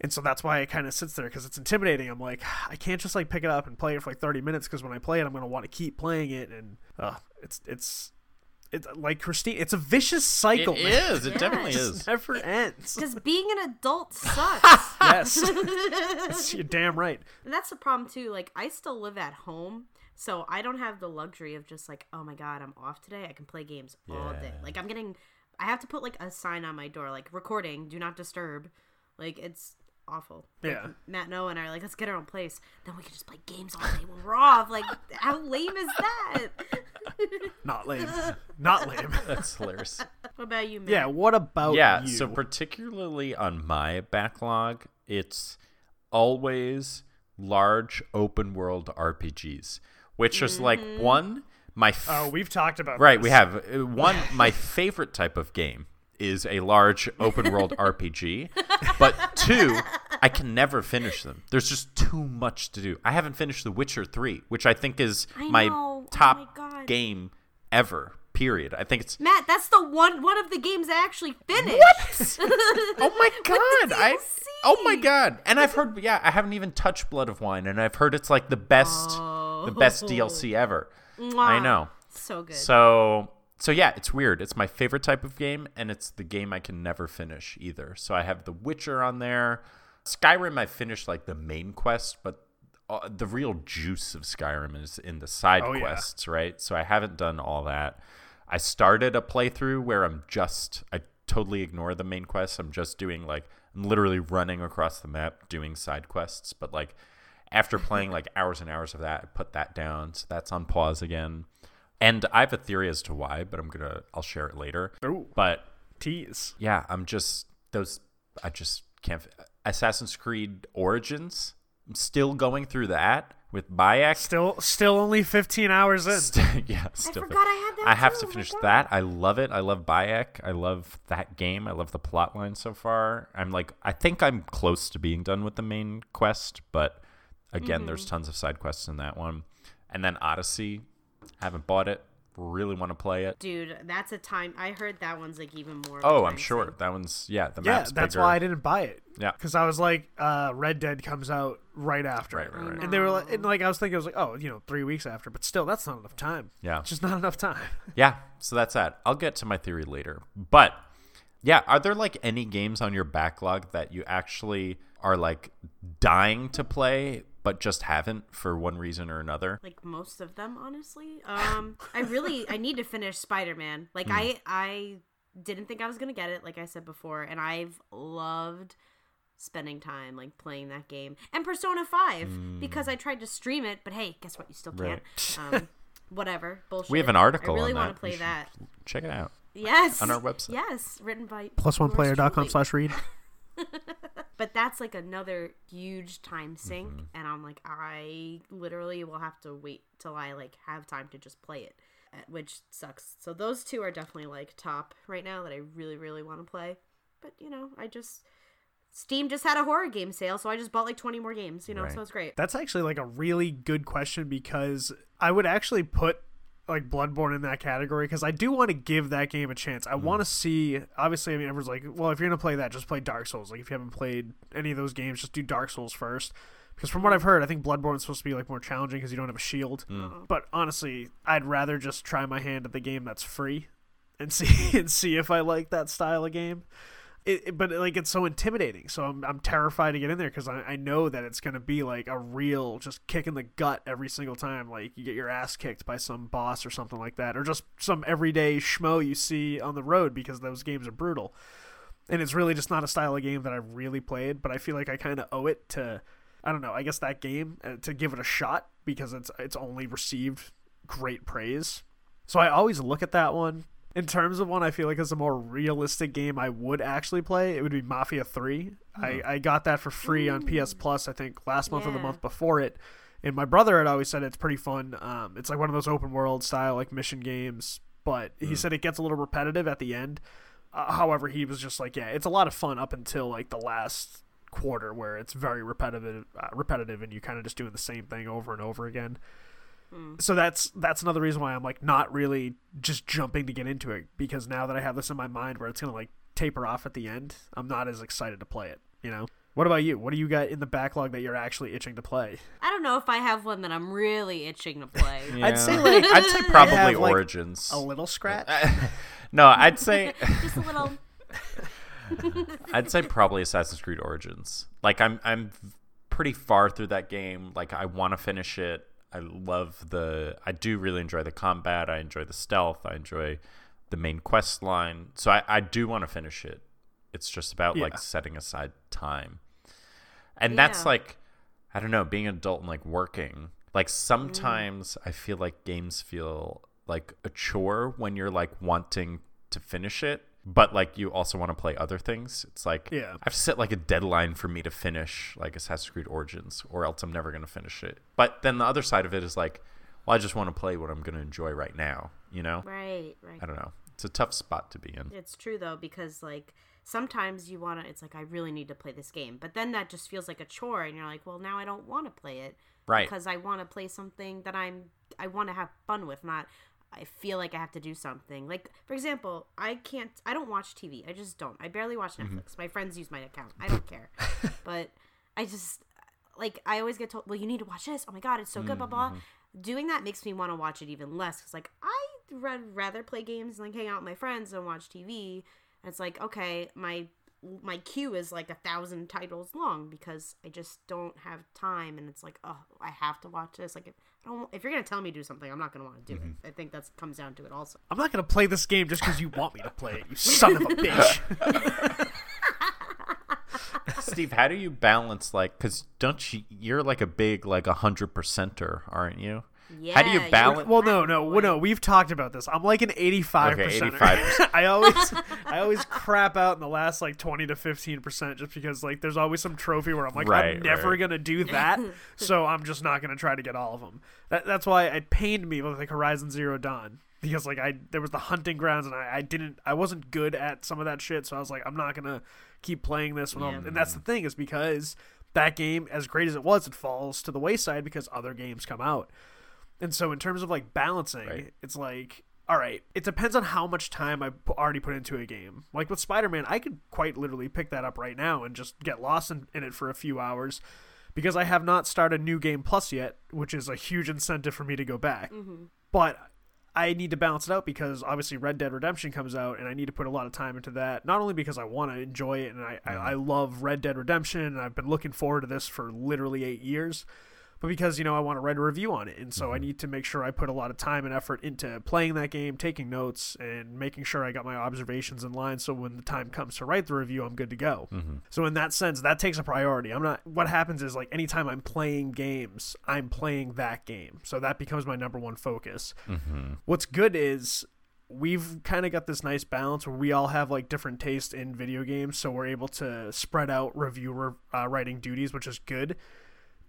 and so that's why it kind of sits there because it's intimidating. I'm like, I can't just like pick it up and play it for like 30 minutes because when I play it, I'm gonna want to keep playing it, and uh, it's it's it's like Christine. It's a vicious cycle. It man. is. It definitely It just is. never ends. Because being an adult sucks. yes, you're damn right. And that's the problem too. Like I still live at home, so I don't have the luxury of just like, oh my god, I'm off today. I can play games all day. Like I'm getting, I have to put like a sign on my door, like recording, do not disturb. Like it's awful. Like, Yeah. Matt Noah and I are like, let's get our own place. Then we can just play games all day when we're off. Like how lame is that? Not lame. Not lame. That's hilarious. What about you, Matt? Yeah. What about yeah, you? so particularly on my backlog, it's always large open world RPGs, which is like one my f- oh, we've talked about right. this. We have uh, one my favorite type of game is a large open world RPG, but two, I can never finish them. There's just too much to do. I haven't finished The Witcher 3, which I think is I my know. Oh top my game ever. Period. I think it's Matt, that's the one one of the games I actually finished. What? Oh my god! I oh my god! And I've heard, yeah, I haven't even touched Blood and Wine, and I've heard it's like the best, the best DLC oh. ever. I know. So good. So so yeah, it's weird. It's my favorite type of game, and it's the game I can never finish either. So I have The Witcher on there. Skyrim, I finished like the main quest, but uh, the real juice of Skyrim is in the side Oh, yeah. quests, right? So I haven't done all that. I started a playthrough where I'm just I totally ignore the main quests. I'm just doing like I'm literally running across the map doing side quests, but like after playing like hours and hours of that, I put that down. So that's on pause again. And I have a theory as to why, but I'm gonna I'll share it later. Ooh, But tease. yeah, I'm just those. I just can't. Assassin's Creed Origins. I'm still going through that with Bayek. Still, still only 15 hours in. St- yeah, still. I forgot I had that I have too. to Oh finish God. that. I love it. I love Bayek. I love that game. I love the plot line so far. I'm like, I think I'm close to being done with the main quest, but again, there's Mm-hmm. tons of side quests in that one. And then Odyssey. Haven't bought it. Really want to play it. Dude, that's a time. I heard that one's like even more. Oh, I'm sure sink. that one's yeah. The Yeah, map's that's bigger. why I didn't buy it. Yeah. because I was like, uh, Red Dead comes out right after, Right, right, right. and they were like, and like I was thinking, I was like, oh, you know, three weeks after, but still, that's not enough time. Yeah. It's just not enough time. Yeah, so that's that. I'll get to my theory later. But yeah, are there like any games on your backlog that you actually are like dying to play but just haven't for one reason or another? Like most of them, honestly. Um, I really I need to finish Spider Man. Like I I didn't think I was gonna get it, like I said before, and I've loved spending time like playing that game and Persona Five because I tried to stream it, but hey, guess what? You still can't. Um, whatever bullshit. We have an article I really want to play that. Check it out. Yes. on our website. Yes, written by Plus1player.com truly. slash read. But that's like another huge time sink, Mm-hmm. and I'm like, I literally will have to wait till I like have time to just play it, uh, which sucks. So those two are definitely like top right now that I really really want to play. but you know, I just Steam just had a horror game sale, so I just bought like 20 more games, you know, Right. so it's great. That's actually like a really good question because I would actually put like Bloodborne in that category because I do want to give that game a chance. I want to mm. see. Obviously, I mean, everyone's like, well, if you're gonna play that, just play Dark Souls. Like, if you haven't played any of those games, just do Dark Souls first. Because from what I've heard, I think Bloodborne's supposed to be like more challenging because you don't have a shield. Mm. Uh, but honestly, I'd rather just try my hand at the game that's free and see and see if I like that style of game. It, it- but like it's so intimidating, so I'm, I'm terrified to get in there because I, I know that it's gonna be like a real just kick in the gut every single time. Like you get your ass kicked by some boss or something like that, or just some everyday schmo you see on the road because those games are brutal. And it's really just not a style of game that I've really played, but I feel like I kind of owe it to I don't know, I guess that game uh, to give it a shot because it's it's only received great praise. So I always look at that one. In terms of one I feel like is a more realistic game I would actually play, it would be Mafia 3. I, I got that for free on PS Plus, I think last month or the month before it. And my brother had always said it's pretty fun. Um, it's like one of those open world style like mission games, but he said it gets a little repetitive at the end. Uh, however, he was just like, yeah, it's a lot of fun up until like the last quarter where it's very repetitive, uh, repetitive, and you kind of just doing the same thing over and over again. Mm. So that's that's another reason why I'm like not really just jumping to get into it because now that I have this in my mind where it's gonna like taper off at the end, I'm not as excited to play it. You know. What about you? What do you got in the backlog that you're actually itching to play? I don't know if I have one that I'm really itching to play. I'd say, like- I'd say probably have, like, Origins. A little scratch. no, I'd say Just a little. I'd say probably Assassin's Creed Origins. Like I'm I'm pretty far through that game. Like I want to finish it. I love the I do really enjoy the combat. I enjoy the stealth. I enjoy the main quest line. So I, I do want to finish it. It's just about Yeah. like setting aside time. And that's like I don't know, being an adult and like working. Like mm-hmm. sometimes I feel like games feel like a chore when you're like wanting to finish it, but like you also want to play other things. It's like Yeah. I've set like a deadline for me to finish like Assassin's Creed Origins, or else I'm never gonna finish it. But then the other side of it is like, well, I just want to play what I'm gonna enjoy right now. You know? Right, right. I don't know. It's a tough spot to be in. It's true though because like sometimes you want to it's like I really need to play this game. But then that just feels like a chore and you're like, "Well, now I don't want to play it Right. because I want to play something that I'm I want to have fun with, not I feel like I have to do something. Like for example, I can't I don't watch TV. I just don't. I barely watch mm-hmm. Netflix. My friends use my account. I don't care. but I just like I always get told, "Well, you need to watch this. Oh my god, it's so good." Blah blah. Mm-hmm. Doing that makes me want to watch it even less because like I would rather play games and like hang out with my friends and watch TV. And it's like okay, my my queue is like a thousand titles long because I just don't have time, and it's like oh, I have to watch this. Like if I don't, if you're gonna tell me to do something, I'm not gonna want to do it. Mm-hmm. I think that comes down to it also. I'm not gonna play this game just because you want me to play it, you son of a bitch. Steve, how do you balance like? Because don't you? You're like a big like a hundred percenter, aren't you? Yeah. How do you balance- well, no, no, well, no. We've talked about this. I'm like an 85 okay, 85%. I always, I always crap out in the last like 20 to 15 percent, just because like there's always some trophy where I'm like, Right, I'm never right. gonna do that, so I'm just not gonna try to get all of them. That, that's why it pained me with like Horizon Zero Dawn because like I there was the hunting grounds and I, I didn't I wasn't good at some of that shit, so I was like, I'm not gonna keep playing this. When I'm, Yeah. and that's the thing is because that game, as great as it was, it falls to the wayside because other games come out. And so, in terms of like balancing, Right. it's like, all right, it depends on how much time I pu- already put into a game. Like with Spider Man, I could quite literally pick that up right now and just get lost in, in it for a few hours because I have not started a New Game Plus yet, which is a huge incentive for me to go back. Mm-hmm. But I need to balance it out because obviously Red Dead Redemption comes out and I need to put a lot of time into that. Not only because I want to enjoy it and I, I, mm-hmm. I love Red Dead Redemption and I've been looking forward to this for literally eight years, but because, you know, I want to write a review on it. And so I mm-hmm. need to make sure I put a lot of time and effort into playing that game, taking notes, and making sure I got my observations in line so when the time comes to write the review, I'm good to go. Mm-hmm. So in that sense, that takes a priority. I'm not what happens is like anytime I'm playing games, I'm playing that game. So that becomes my number one focus. Mm-hmm. What's good is we've kind of got this nice balance where we all have like different taste in video games, so we're able to spread out review uh, writing duties, which is good.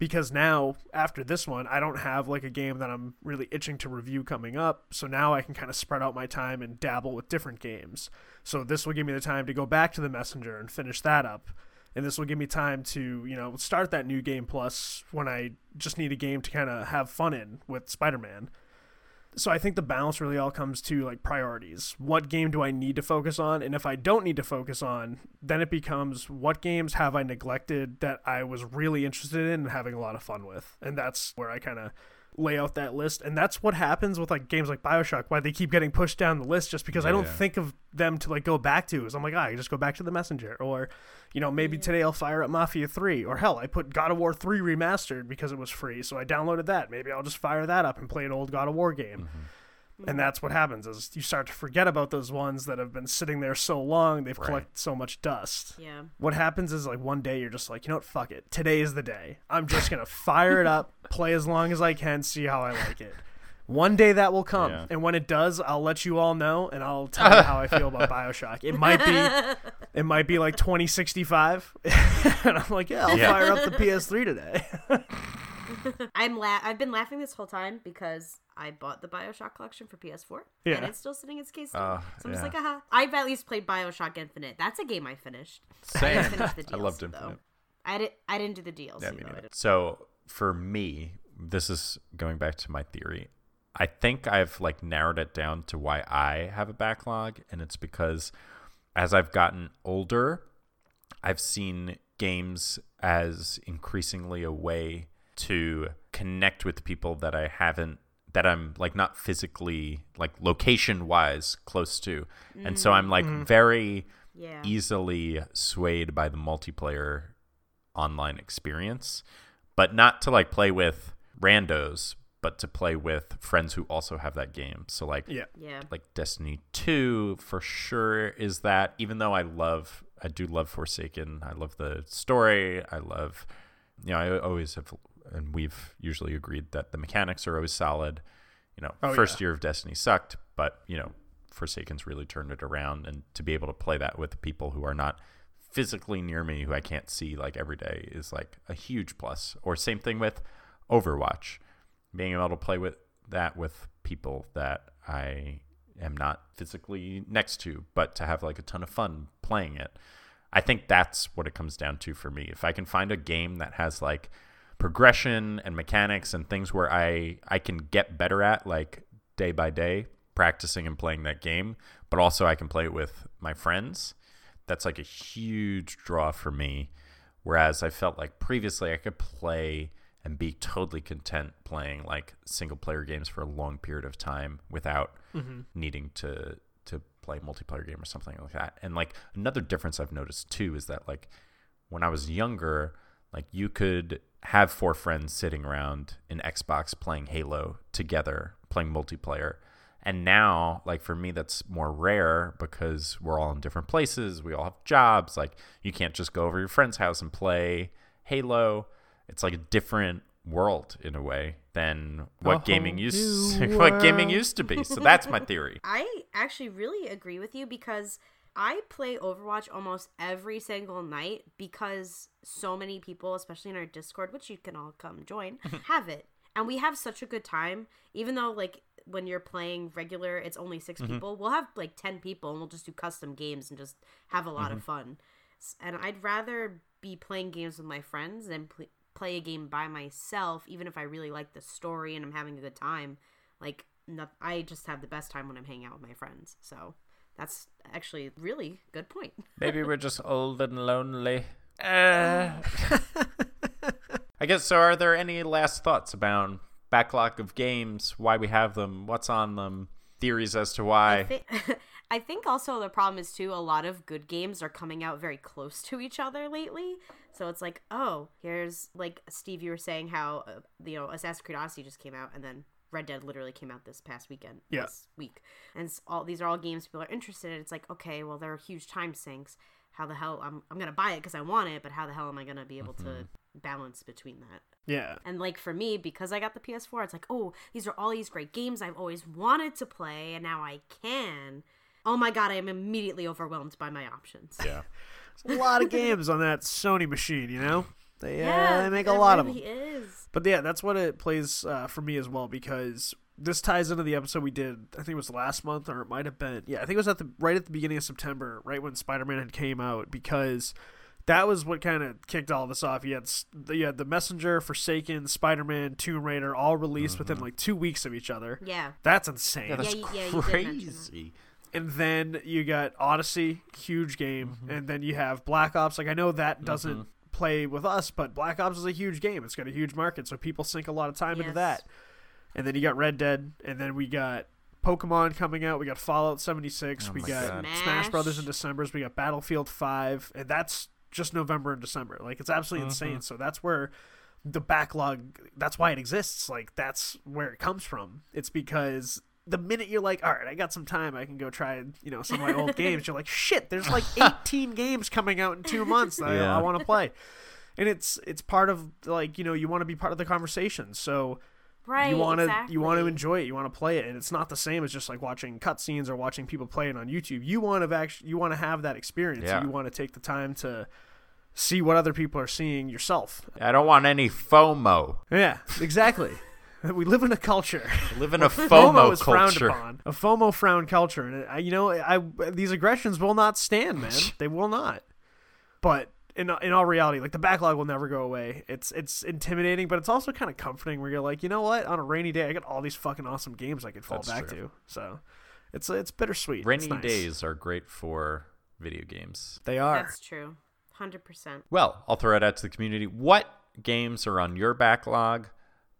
Because now after this one I don't have like a game that I'm really itching to review coming up. So now I can kind of spread out my time and dabble with different games. So this will give me the time to go back to the messenger and finish that up. And this will give me time to you know start that new game plus when I just need a game to kind of have fun in with Spider-Man so I think the balance really all comes to like priorities. What game do I need to focus on? And if I don't need to focus on, then it becomes what games have I neglected that I was really interested in and having a lot of fun with. And that's where I kind of lay out that list. And that's what happens with like games like BioShock, why they keep getting pushed down the list just because I don't Yeah. think of them to like go back to. Is I'm like, ah, I just go back to the messenger. Or, you know, maybe today I'll fire up Mafia 3. Or hell, I put God of War 3 remastered because it was free. So I downloaded that. Maybe I'll just fire that up and play an old God of War game. Mm-hmm. And that's what happens is you start to forget about those ones that have been sitting there so long, they've Right. collected so much dust. Yeah. What happens is like one day you're just like, you know what, fuck it. Today is the day. I'm just gonna fire it up, play as long as I can, see how I like it. One day that will come, Yeah. and when it does, I'll let you all know, and I'll tell you how I feel about Bioshock. It might be, it might be like 2065, and I'm like, yeah, I'll Yeah. fire up the PS3 today. I'm la- I've been laughing this whole time because I bought the BioShock collection for PS4 Yeah. and it's still sitting in its case. Oh, so I'm just yeah. like, aha. I've at least played BioShock Infinite. That's a game I finished. I Same. didn't finish the I DLC, loved though. Infinite. I didn't. I didn't do the DLC. Yeah, me though. I neither. didn't- So for me, this is going back to my theory. I think I've like narrowed it down to why I have a backlog, and it's because as I've gotten older, I've seen games as increasingly a way to connect with people that I haven't that I'm like not physically like location wise close to. And so I'm like mm-hmm. very Yeah. easily swayed by the multiplayer online experience, but not to like play with randos, but to play with friends who also have that game. So like yeah, Yeah. like Destiny 2 for sure is that even though I love I do love Forsaken. I love the story. I love you know, I always have and we've usually agreed that the mechanics are always solid. You know, Oh, first yeah. year of Destiny sucked, but you know, Forsaken's really turned it around and to be able to play that with people who are not physically near me who I can't see like every day is like a huge plus. Or same thing with Overwatch. Being able to play with that with people that I am not physically next to, but to have like a ton of fun playing it. I think that's what it comes down to for me. If I can find a game that has like progression and mechanics and things where I I can get better at like day by day practicing and playing that game, but also I can play it with my friends. That's like a huge draw for me. Whereas I felt like previously I could play and be totally content playing like single player games for a long period of time without mm-hmm. needing to to play a multiplayer game or something like that. And like another difference I've noticed too is that like when I was younger, like you could have four friends sitting around in Xbox playing Halo together, playing multiplayer. And now, like for me, that's more rare because we're all in different places. We all have jobs. Like you can't just go over to your friend's house and play Halo. It's like a different world in a way than what A gaming used what gaming used to be. So that's my theory. I actually really agree with you because I play Overwatch almost every single night because so many people, especially in our Discord, which you can all come join, have it. And we have such a good time, even though like when you're playing regular, it's only 6 mm-hmm. people. We'll have like ten people, and we'll just do custom games and just have a lot of mm-hmm. fun. And I'd rather be playing games with my friends than pl- play a game by myself, even if I really like the story and I'm having a good time. Like, no, I just have the best time when I'm hanging out with my friends. So that's actually a really good point. Maybe we're just old and lonely. Uh. I guess so. Are there any last thoughts about backlog of games, why we have them, what's on them, theories as to I why? I think also the problem is too a lot of good games are coming out very close to each other lately. So it's like, oh, here's like Steve, you were saying how uh, you know Assassin's Creed Odyssey just came out, and then Red Dead literally came out this past weekend, Yeah. this week, and it's all these are all games people are interested in. It's like, okay, well, there are huge time sinks. How the hell I'm I'm gonna buy it because I want it, but how the hell am I gonna be able to balance between that? yeah. And like for me, because I got the PS4, it's like, oh, these are all these great games I've always wanted to play, and now I can. Oh my god, I am immediately overwhelmed by my options. Yeah. a lot of games on that Sony machine, you know? They, uh, Yeah, they make a it lot of really them. But yeah, that's what it plays uh, for me as well because this ties into the episode we did. I think it was last month, or it might have been. Yeah, I think it was at the right at the beginning of September, right when Spider Man had came out, because that was what kind of kicked all this off. You had you had the Messenger, Forsaken, Spider Man, Tomb Raider, all released within like two weeks of each other. Yeah. That's insane. Yeah, that's you- yeah, you did crazy. And then you got Odyssey, huge game, mm-hmm. and then you have Black Ops. Like I know that doesn't mm-hmm. play with us, but Black Ops is a huge game. It's got a huge market, so people sink a lot of time into that. And then you got Red Dead, and then we got Pokemon coming out. We got Fallout 76. Oh we got God. Smash. Smash. Brothers in December's. We got Battlefield 5, and that's just November and December. Like it's absolutely mm-hmm. insane. So that's where the backlog that's why it exists like that's where it comes from it's because the minute you're like all right i got some time i can go try you know some of my old games you're like shit there's like 18 games coming out in two months that Yeah. i, I want to play and it's it's part of like you know you want to be part of the conversation so Right. you want to exactly. you want to enjoy it you want to play it and it's not the same as just like watching cutscenes or watching people play it on youtube you want to actually you want to have that experience Yeah. you want to take the time to see what other people are seeing yourself I don't want any FOMO. yeah, exactly. we live in a culture. Live in a FOMO FOMO is frowned culture. upon. A FOMO frowned culture, and I, you know, I these aggressions will not stand, man. they will not. But in in all reality, like the backlog will never go away. It's it's intimidating, but it's also kind of comforting. Where you're like, you know what? On a rainy day, I got all these fucking awesome games I could fall That's back true. to. So it's it's bittersweet. Rainy It's nice. days are great for video games. They are. That's true. 100%. Well, I'll throw it out to the community. What games are on your backlog?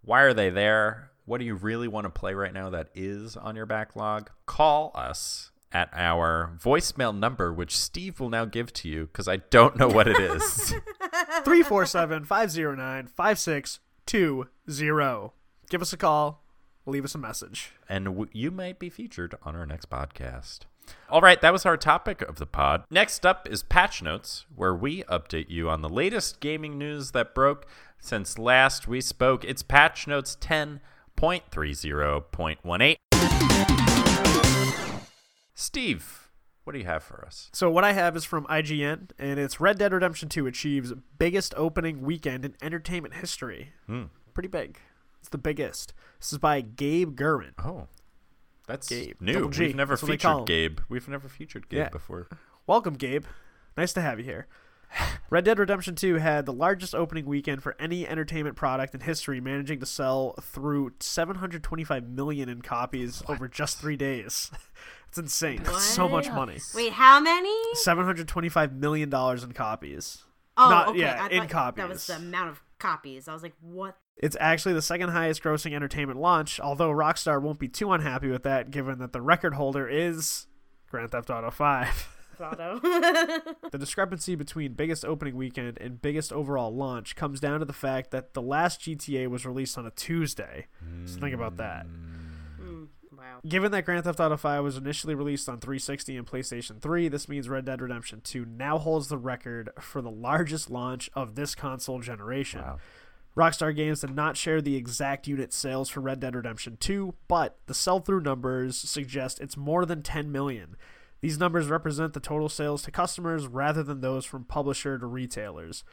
Why are they there? What do you really want to play right now that is on your backlog? Call us at our voicemail number, which Steve will now give to you because I don't know what it is. 347 509 5620. Give us a call. Leave us a message. and w- you might be featured on our next podcast. All right, that was our topic of the pod. Next up is Patch Notes, where we update you on the latest gaming news that broke since last we spoke. It's Patch Notes 10.30.18. Steve, what do you have for us? So what I have is from IGN, and it's Red Dead Redemption 2 achieves biggest opening weekend in entertainment history. Hmm. Pretty big. It's the biggest. This is by Gabe Gurwin. Oh, that's Gabe, new. G, We've never that's what they call him. featured Gabe. We've never featured Gabe Yeah. before. Welcome, Gabe. Nice to have you here. Red Dead Redemption 2 had the largest opening weekend for any entertainment product in history, managing to sell through 725 million in copies over just three days. it's insane. It's so much money. Wait, how many? 725 million dollars in copies. Oh, Not- okay. yeah, I in thought That was the amount of copies. I was like, what? It's actually the second highest grossing entertainment launch, although Rockstar won't be too unhappy with that given that the record holder is Grand Theft Auto 5. The discrepancy between biggest opening weekend and biggest overall launch comes down to the fact that the last GTA was released on a Tuesday. So think about that. Mm, wow. Given that Grand Theft Auto 5 was initially released on 360 and PlayStation 3, this means Red Dead Redemption 2 now holds the record for the largest launch of this console generation. Wow. Rockstar Games did not share the exact unit sales for Red Dead Redemption 2, but the sell-through numbers suggest it's more than 10 million. These numbers represent the total sales to customers rather than those from publisher to retailers.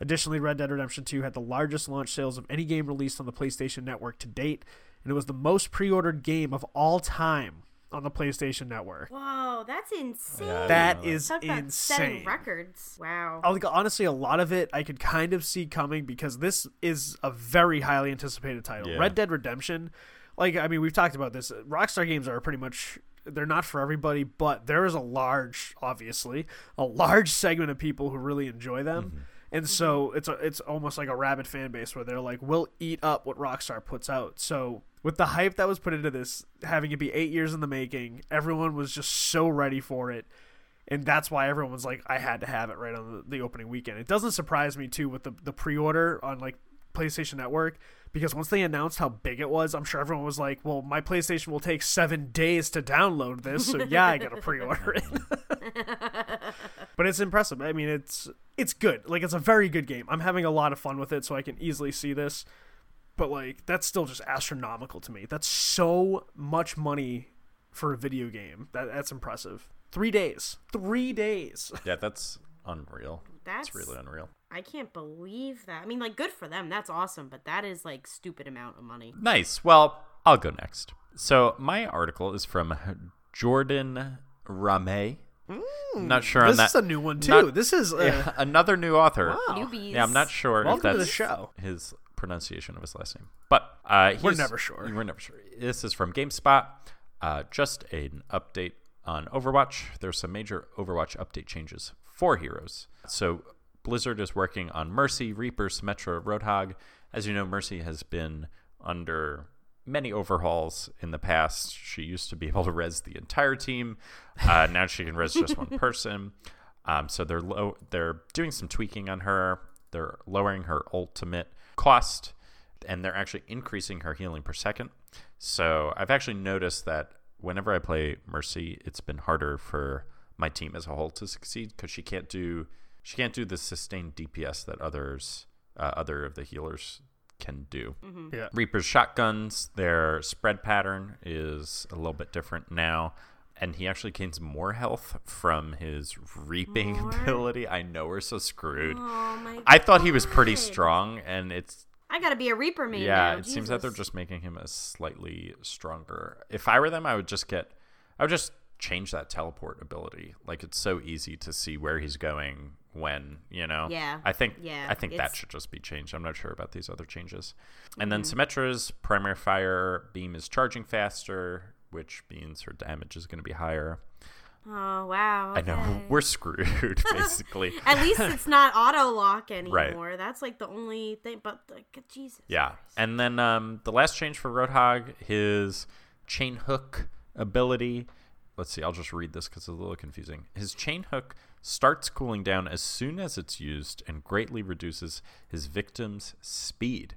Additionally, Red Dead Redemption 2 had the largest launch sales of any game released on the PlayStation Network to date, and it was the most pre-ordered game of all time on the PlayStation Network. Whoa, that's insane. Yeah, I That didn't know is Talk about setting insane. records. Wow. I think honestly, a lot of it I could kind of see coming because this is a very highly anticipated title. Yeah. Red Dead Redemption, like I mean, we've talked about this. Rockstar games are pretty much they're not for everybody, but there is a large, obviously, a large segment of people who really enjoy them. And so it's a, it's almost like a rabid fan base where they're like, we'll eat up what Rockstar puts out. So with the hype that was put into this, having it be eight years in the making, everyone was just so ready for it and that's why everyone was like, I had to have it right on the, the opening weekend. It doesn't surprise me too with the the pre order on like PlayStation Network because once they announced how big it was, I'm sure everyone was like, well, my PlayStation will take seven days to download this, so yeah, I gotta pre order it. but it's impressive. I mean, it's it's good. Like it's a very good game. I'm having a lot of fun with it, so I can easily see this. But like that's still just astronomical to me. That's so much money for a video game. That that's impressive. Three days. Three days. Yeah, that's unreal. That's That's really unreal. I can't believe that. I mean, like, good for them. That's awesome, but that is like stupid amount of money. Nice. Well, I'll go next. So my article is from Jordan Ramée. not sure on that. This that. is a new one too. Not- this is uh, Yeah, another new author. Wow. Newbies. Yeah, I'm not sure if Welcome to the that's show. his pronunciation of his last name, but uh, We're never sure. We're never sure. This is from GameSpot. Uh, just an update on Overwatch. There's some major Overwatch update changes for heroes. So Blizzard is working on Mercy, Reaper, Symmetra, Roadhog. As you know, Mercy has been under many overhauls in the past. She used to be able to res the entire team. Uh, now she can res just one person. Um, so they're low. They're doing some tweaking on her. They're lowering her ultimate cost, and they're actually increasing her healing per second. So I've actually noticed that whenever I play Mercy, it's been harder for my team as a whole to succeed because she can't do she can't do the sustained DPS that others uh, other of the healers can do. yeah. Reaper's shotguns, their spread pattern is a little bit different now. And he actually gains more health from his reaping More? ability. I know we're so screwed. Oh my! I thought he was pretty strong, and it's I gotta be a Reaper man. yeah. now. It seems that they're just making him a slightly stronger. If I were them, I would just get, I would just change that teleport ability. Like it's so easy to see where he's going when you know. Yeah. I think Yeah, I think that it's- Mm-hmm. should just be changed. I'm not sure about these other changes. And then Symmetra's primary fire beam is charging faster, which means her damage is going to be higher. Oh wow! I know we're screwed basically. At least it's not auto lock anymore. That's like the only thing. But like, Jesus. Yeah. And then um, the last change for Roadhog, his chain hook ability. Let's see, I'll just read this because it's a little confusing. His chain hook starts cooling down as soon as it's used and greatly reduces his victim's speed.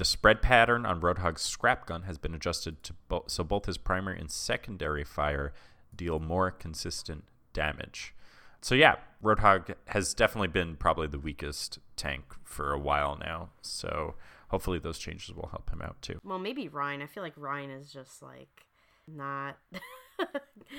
The spread pattern on Roadhog's scrap gun has been adjusted to bo- so both his primary and secondary fire deal more consistent damage. So yeah, Roadhog has definitely been probably the weakest tank for a while now. So hopefully those changes will help him out too. Well, maybe Rein. I feel like Rein is just like not.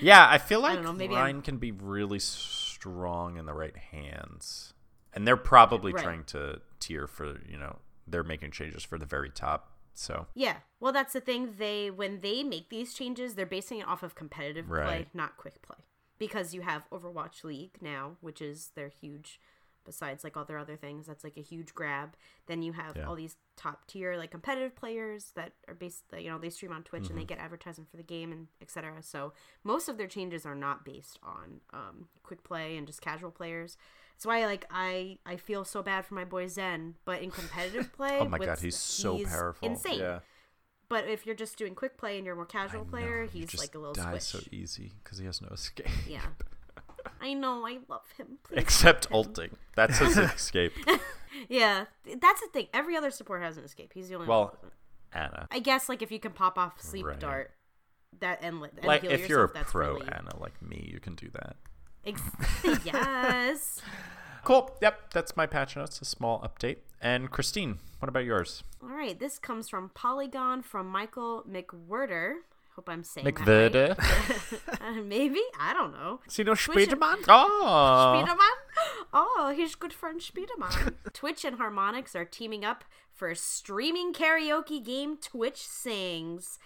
Yeah, I feel like don't know, maybe I'm- Rein can be really strong in the right hands. And they're probably Right. trying to tier for, you know, they're making changes for the very top. So, yeah. Well, that's the thing. They when they make these changes, they're basing it off of competitive play, not quick play. Because you have Overwatch League now, which is their huge. Besides, like all their other things, that's like a huge grab. Then you have Yeah. all these top tier like competitive players that are based, you know, they stream on Twitch Mm-hmm. and they get advertising for the game and etc. So most of their changes are not based on um, quick play and just casual players. That's why like I I feel so bad for my boy Zen, but in competitive play, oh my with- god, he's so he's powerful. insane. Yeah. But if you're just doing quick play and you're a more casual player, know, he he's just like a little dies squish. so easy because he has no escape. Yeah. I know, I love him. Please Except help him. ulting. That's his escape. Yeah, that's the thing. Every other support has an escape. He's the only. Well, that doesn't. Ana. I guess like if you can pop off sleep Right. dart, that and, and Like heal if you're a pro really... Ana like me, you can do that. Ex- yes. Cool. Yep, that's my patch notes. A small update. And Christine, what about yours? All right, this comes from Polygon from Michael McWhertor. Hope I'm saying McVerde. that right. Uh, Maybe I don't know. See no Spiderman? Oh, Spiderman? Oh, his good friend Spiderman. Twitch and Harmonix are teaming up for a streaming karaoke game, Twitch Sings.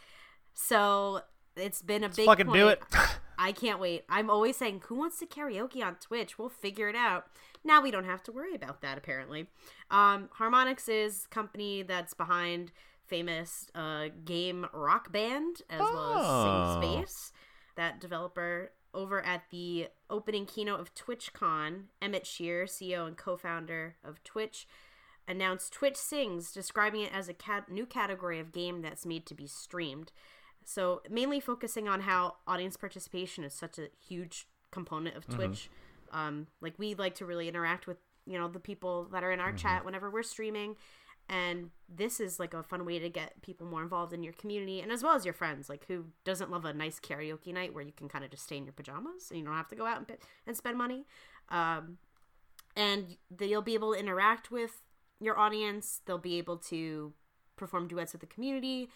So it's been a big fucking point. do it. I can't wait. I'm always saying, who wants to karaoke on Twitch? We'll figure it out. Now we don't have to worry about that, apparently. Um, Harmonix is company that's behind famous uh, game Rock Band as well as Oh. Sing Space. That developer over at the opening keynote of TwitchCon, Emmett Shear, CEO and co-founder of Twitch, announced Twitch Sings, describing it as a cat- new category of game that's made to be streamed. So mainly focusing on how audience participation is such a huge component of Twitch. Um, like we like to really interact with you know the people that are in our chat whenever we're streaming, and this is like a fun way to get people more involved in your community and as well as your friends. Like who doesn't love a nice karaoke night where you can kind of just stay in your pajamas and you don't have to go out and, p- and spend money. Um, and th- you'll be able to interact with your audience. They'll be able to perform duets with the community.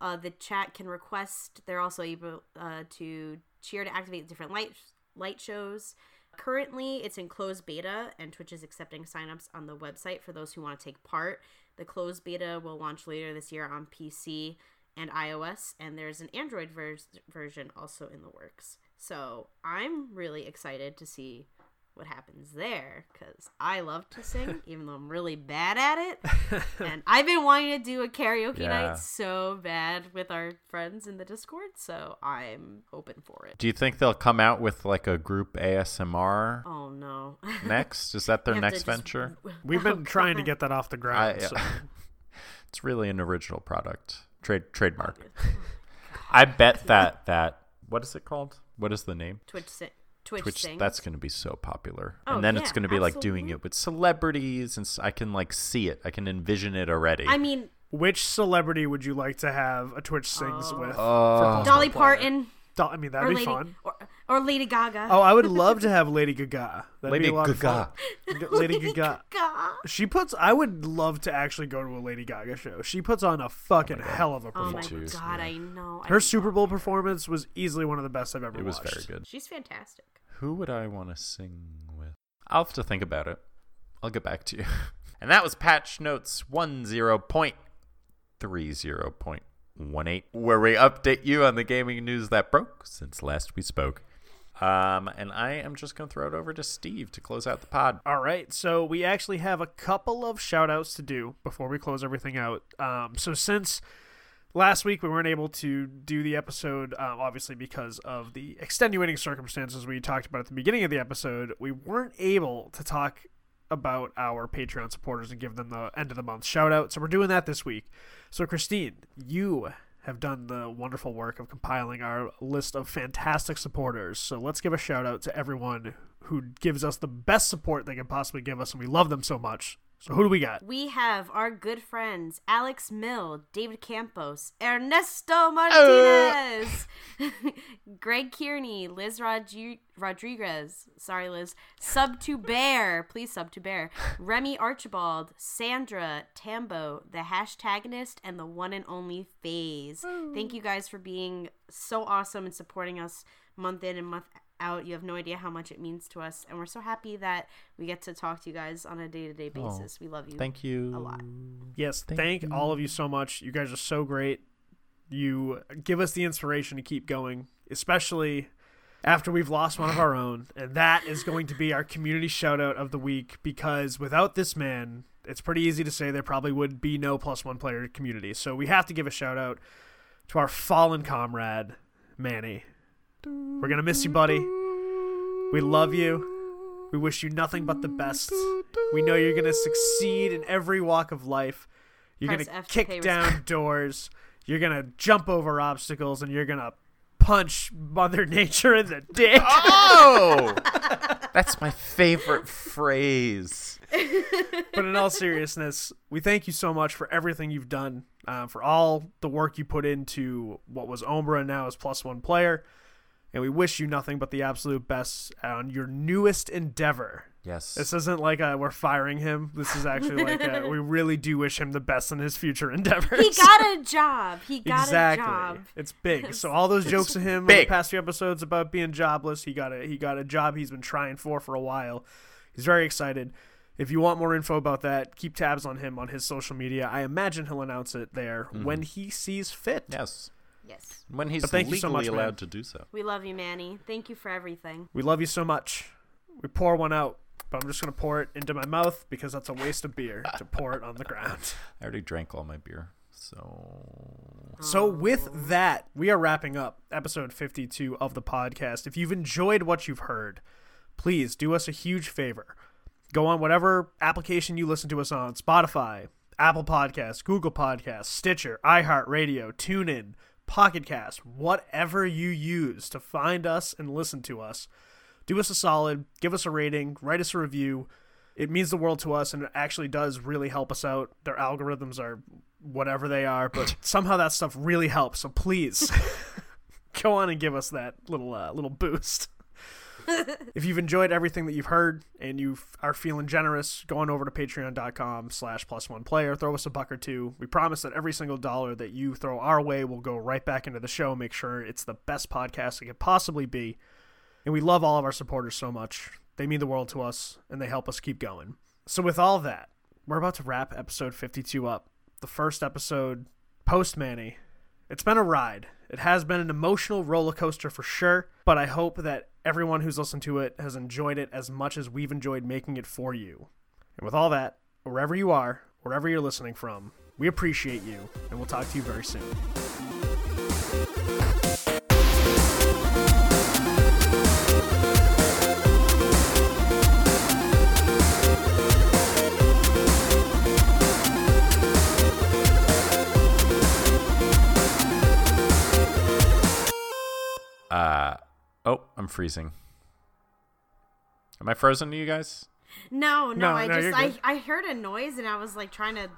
Uh, the chat can request. They're also able uh, to cheer to activate different light light shows. Currently, it's in closed beta, and Twitch is accepting signups on the website for those who want to take part. The closed beta will launch later this year on PC and iOS, and there's an Android ver- version also in the works. So I'm really excited to see what happens there because I love to sing, even though I'm really bad at it. and I've been wanting to do a karaoke Yeah. night so bad with our friends in the Discord, so I'm open for it. Do you think they'll come out with like a group ASMR Oh no. next? Is that their We have next just- venture? We've Oh, been trying to get that off the ground. I- so. It's really an original product. Trade trademark. Oh, I bet that that what is it called? What is the name? Twitch si- Twitch, Twitch. sings. That's going to be so popular, Oh, and then it's going to be like doing it with celebrities, and I can like see it. I can envision it already. I mean, Which celebrity would you like to have a Twitch sings Oh. with? Uh, For Plus Dolly Parton Do- I mean, that'd or be Lady fun. or, or Lady Gaga. Oh, I would love to have Lady Gaga. That'd Lady be a lot Gaga. of fun. Lady Gaga. Gaga. She puts. I would love to actually go to a Lady Gaga show. She puts on a fucking hell of a performance. Oh my god, yeah. I know. I Her Super Bowl her. performance was easily one of the best I've ever watched. it was watched. very good. She's fantastic. Who would I want to sing with? I'll have to think about it. I'll get back to you. And that was patch notes 10.30.18, where we update you on the gaming news that broke since last we spoke. Um, and I am just going to throw it over to Steve to close out the pod. All right, so we actually have a couple of shout outs to do before we close everything out. Um, so since last week we weren't able to do the episode, um, obviously because of the extenuating circumstances we talked about at the beginning of the episode, we weren't able to talk about our Patreon supporters and give them the end of the month shout out. So we're doing that this week. So Christine, you have done the wonderful work of compiling our list of fantastic supporters. So let's give a shout out to everyone who gives us the best support they can possibly give us, and we love them so much. So who do we got? We have our good friends Alex Mill, David Campos, Ernesto oh. Martinez, Greg Kearney, Liz Rodri- Rodriguez, sorry Liz, Sub to Bear, please Sub to Bear, Remy Archibald, Sandra Tambo, the hashtagonist, and the one and only Phase. Thank you guys for being so awesome and supporting us month in and month out. You have no idea how much it means to us, and we're so happy that we get to talk to you guys on a day to oh, day basis. we love you. Thank you. A lot. Yes, Thank thank, you. all of you so much. You guys are so great. You give us the inspiration to keep going, especially after we've lost one of our own. And that is going to be our community shout out of the week because without this man, it's pretty easy to say there probably would be no plus one player community. So we have to give a shout out to our fallen comrade, Manny. We're going to miss you, buddy. We love you. We wish you nothing but the best. We know you're going to succeed in every walk of life. You're going to F kick pay down doors. You're going to jump over obstacles and you're going to punch Mother Nature in the dick. Oh! That's my favorite phrase. but in all seriousness, we thank you so much for everything you've done, uh, for all the work you put into what was Ombra and now is Plus One Player. And we wish you nothing but the absolute best on your newest endeavor. Yes. This isn't like uh we're firing him. This is actually like uh we really do wish him the best in his future endeavors. He got a job. He got exactly. a job. It's big. So all those jokes of him in the past few episodes about being jobless, he got a he got a job he's been trying for for a while. He's very excited. If you want more info about that, keep tabs on him on his social media. I imagine he'll announce it there when he sees fit. yes. Yes. When he's But thank you legally so much, man. allowed to do so. We love you, Manny. Thank you for everything. We love you so much. We pour one out, but I'm just gonna pour it into my mouth because that's a waste of beer to pour it on the ground. I already drank all my beer. So So with that, we are wrapping up episode 52 of the podcast. If you've enjoyed what you've heard, please do us a huge favor. Go on whatever application you listen to us on, Spotify, Apple Podcasts, Google Podcasts, Stitcher, iHeartRadio, TuneIn, Pocket Cast, whatever you use to find us and listen to us. Do us a solid, give us a rating, write us a review. It means the world to us and it actually does really help us out. Their algorithms are whatever they are, but somehow that stuff really helps. So please go on and give us that little uh, little boost. if you've enjoyed everything that you've heard and you are feeling generous, go on over to patreon.com slash plus one player. Throw us a buck or two. We promise that every single dollar that you throw our way will go right back into the show. Make sure it's the best podcast it could possibly be. And we love all of our supporters so much. They mean the world to us, and they help us keep going. So, with all that, we're about to wrap episode 52 up. The first episode post Manny. It's been a ride. It has been an emotional roller coaster for sure, but I hope that everyone who's listened to it has enjoyed it as much as we've enjoyed making it for you. And with all that, wherever you are, wherever you're listening from, we appreciate you, and we'll talk to you very soon. Uh, oh, I'm freezing. Am I frozen to you guys? No, no, No, I no, just you're I, good. I heard a noise and I was like trying to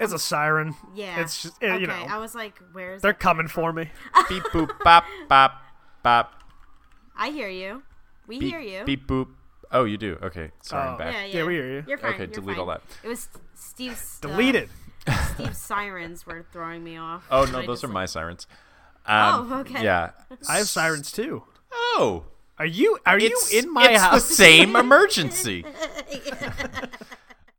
It's a siren. yeah. It's just, eh, okay. you know, I was like, where's they're it coming for me. beep boop bop bop bop. I hear you. We Beep, hear you. Beep boop. Oh, you do. Okay, sorry, I'm Oh. back. Yeah, yeah. Yeah, we hear you. You're fine. Okay, you're delete fine. all that. It was Steve's uh, Deleted. Steve's sirens were throwing me off. Oh and no, those just, are like- my sirens. Um, Oh, okay. Yeah. I have sirens too. Oh, Are you? Are it's you in my it's house? the same emergency.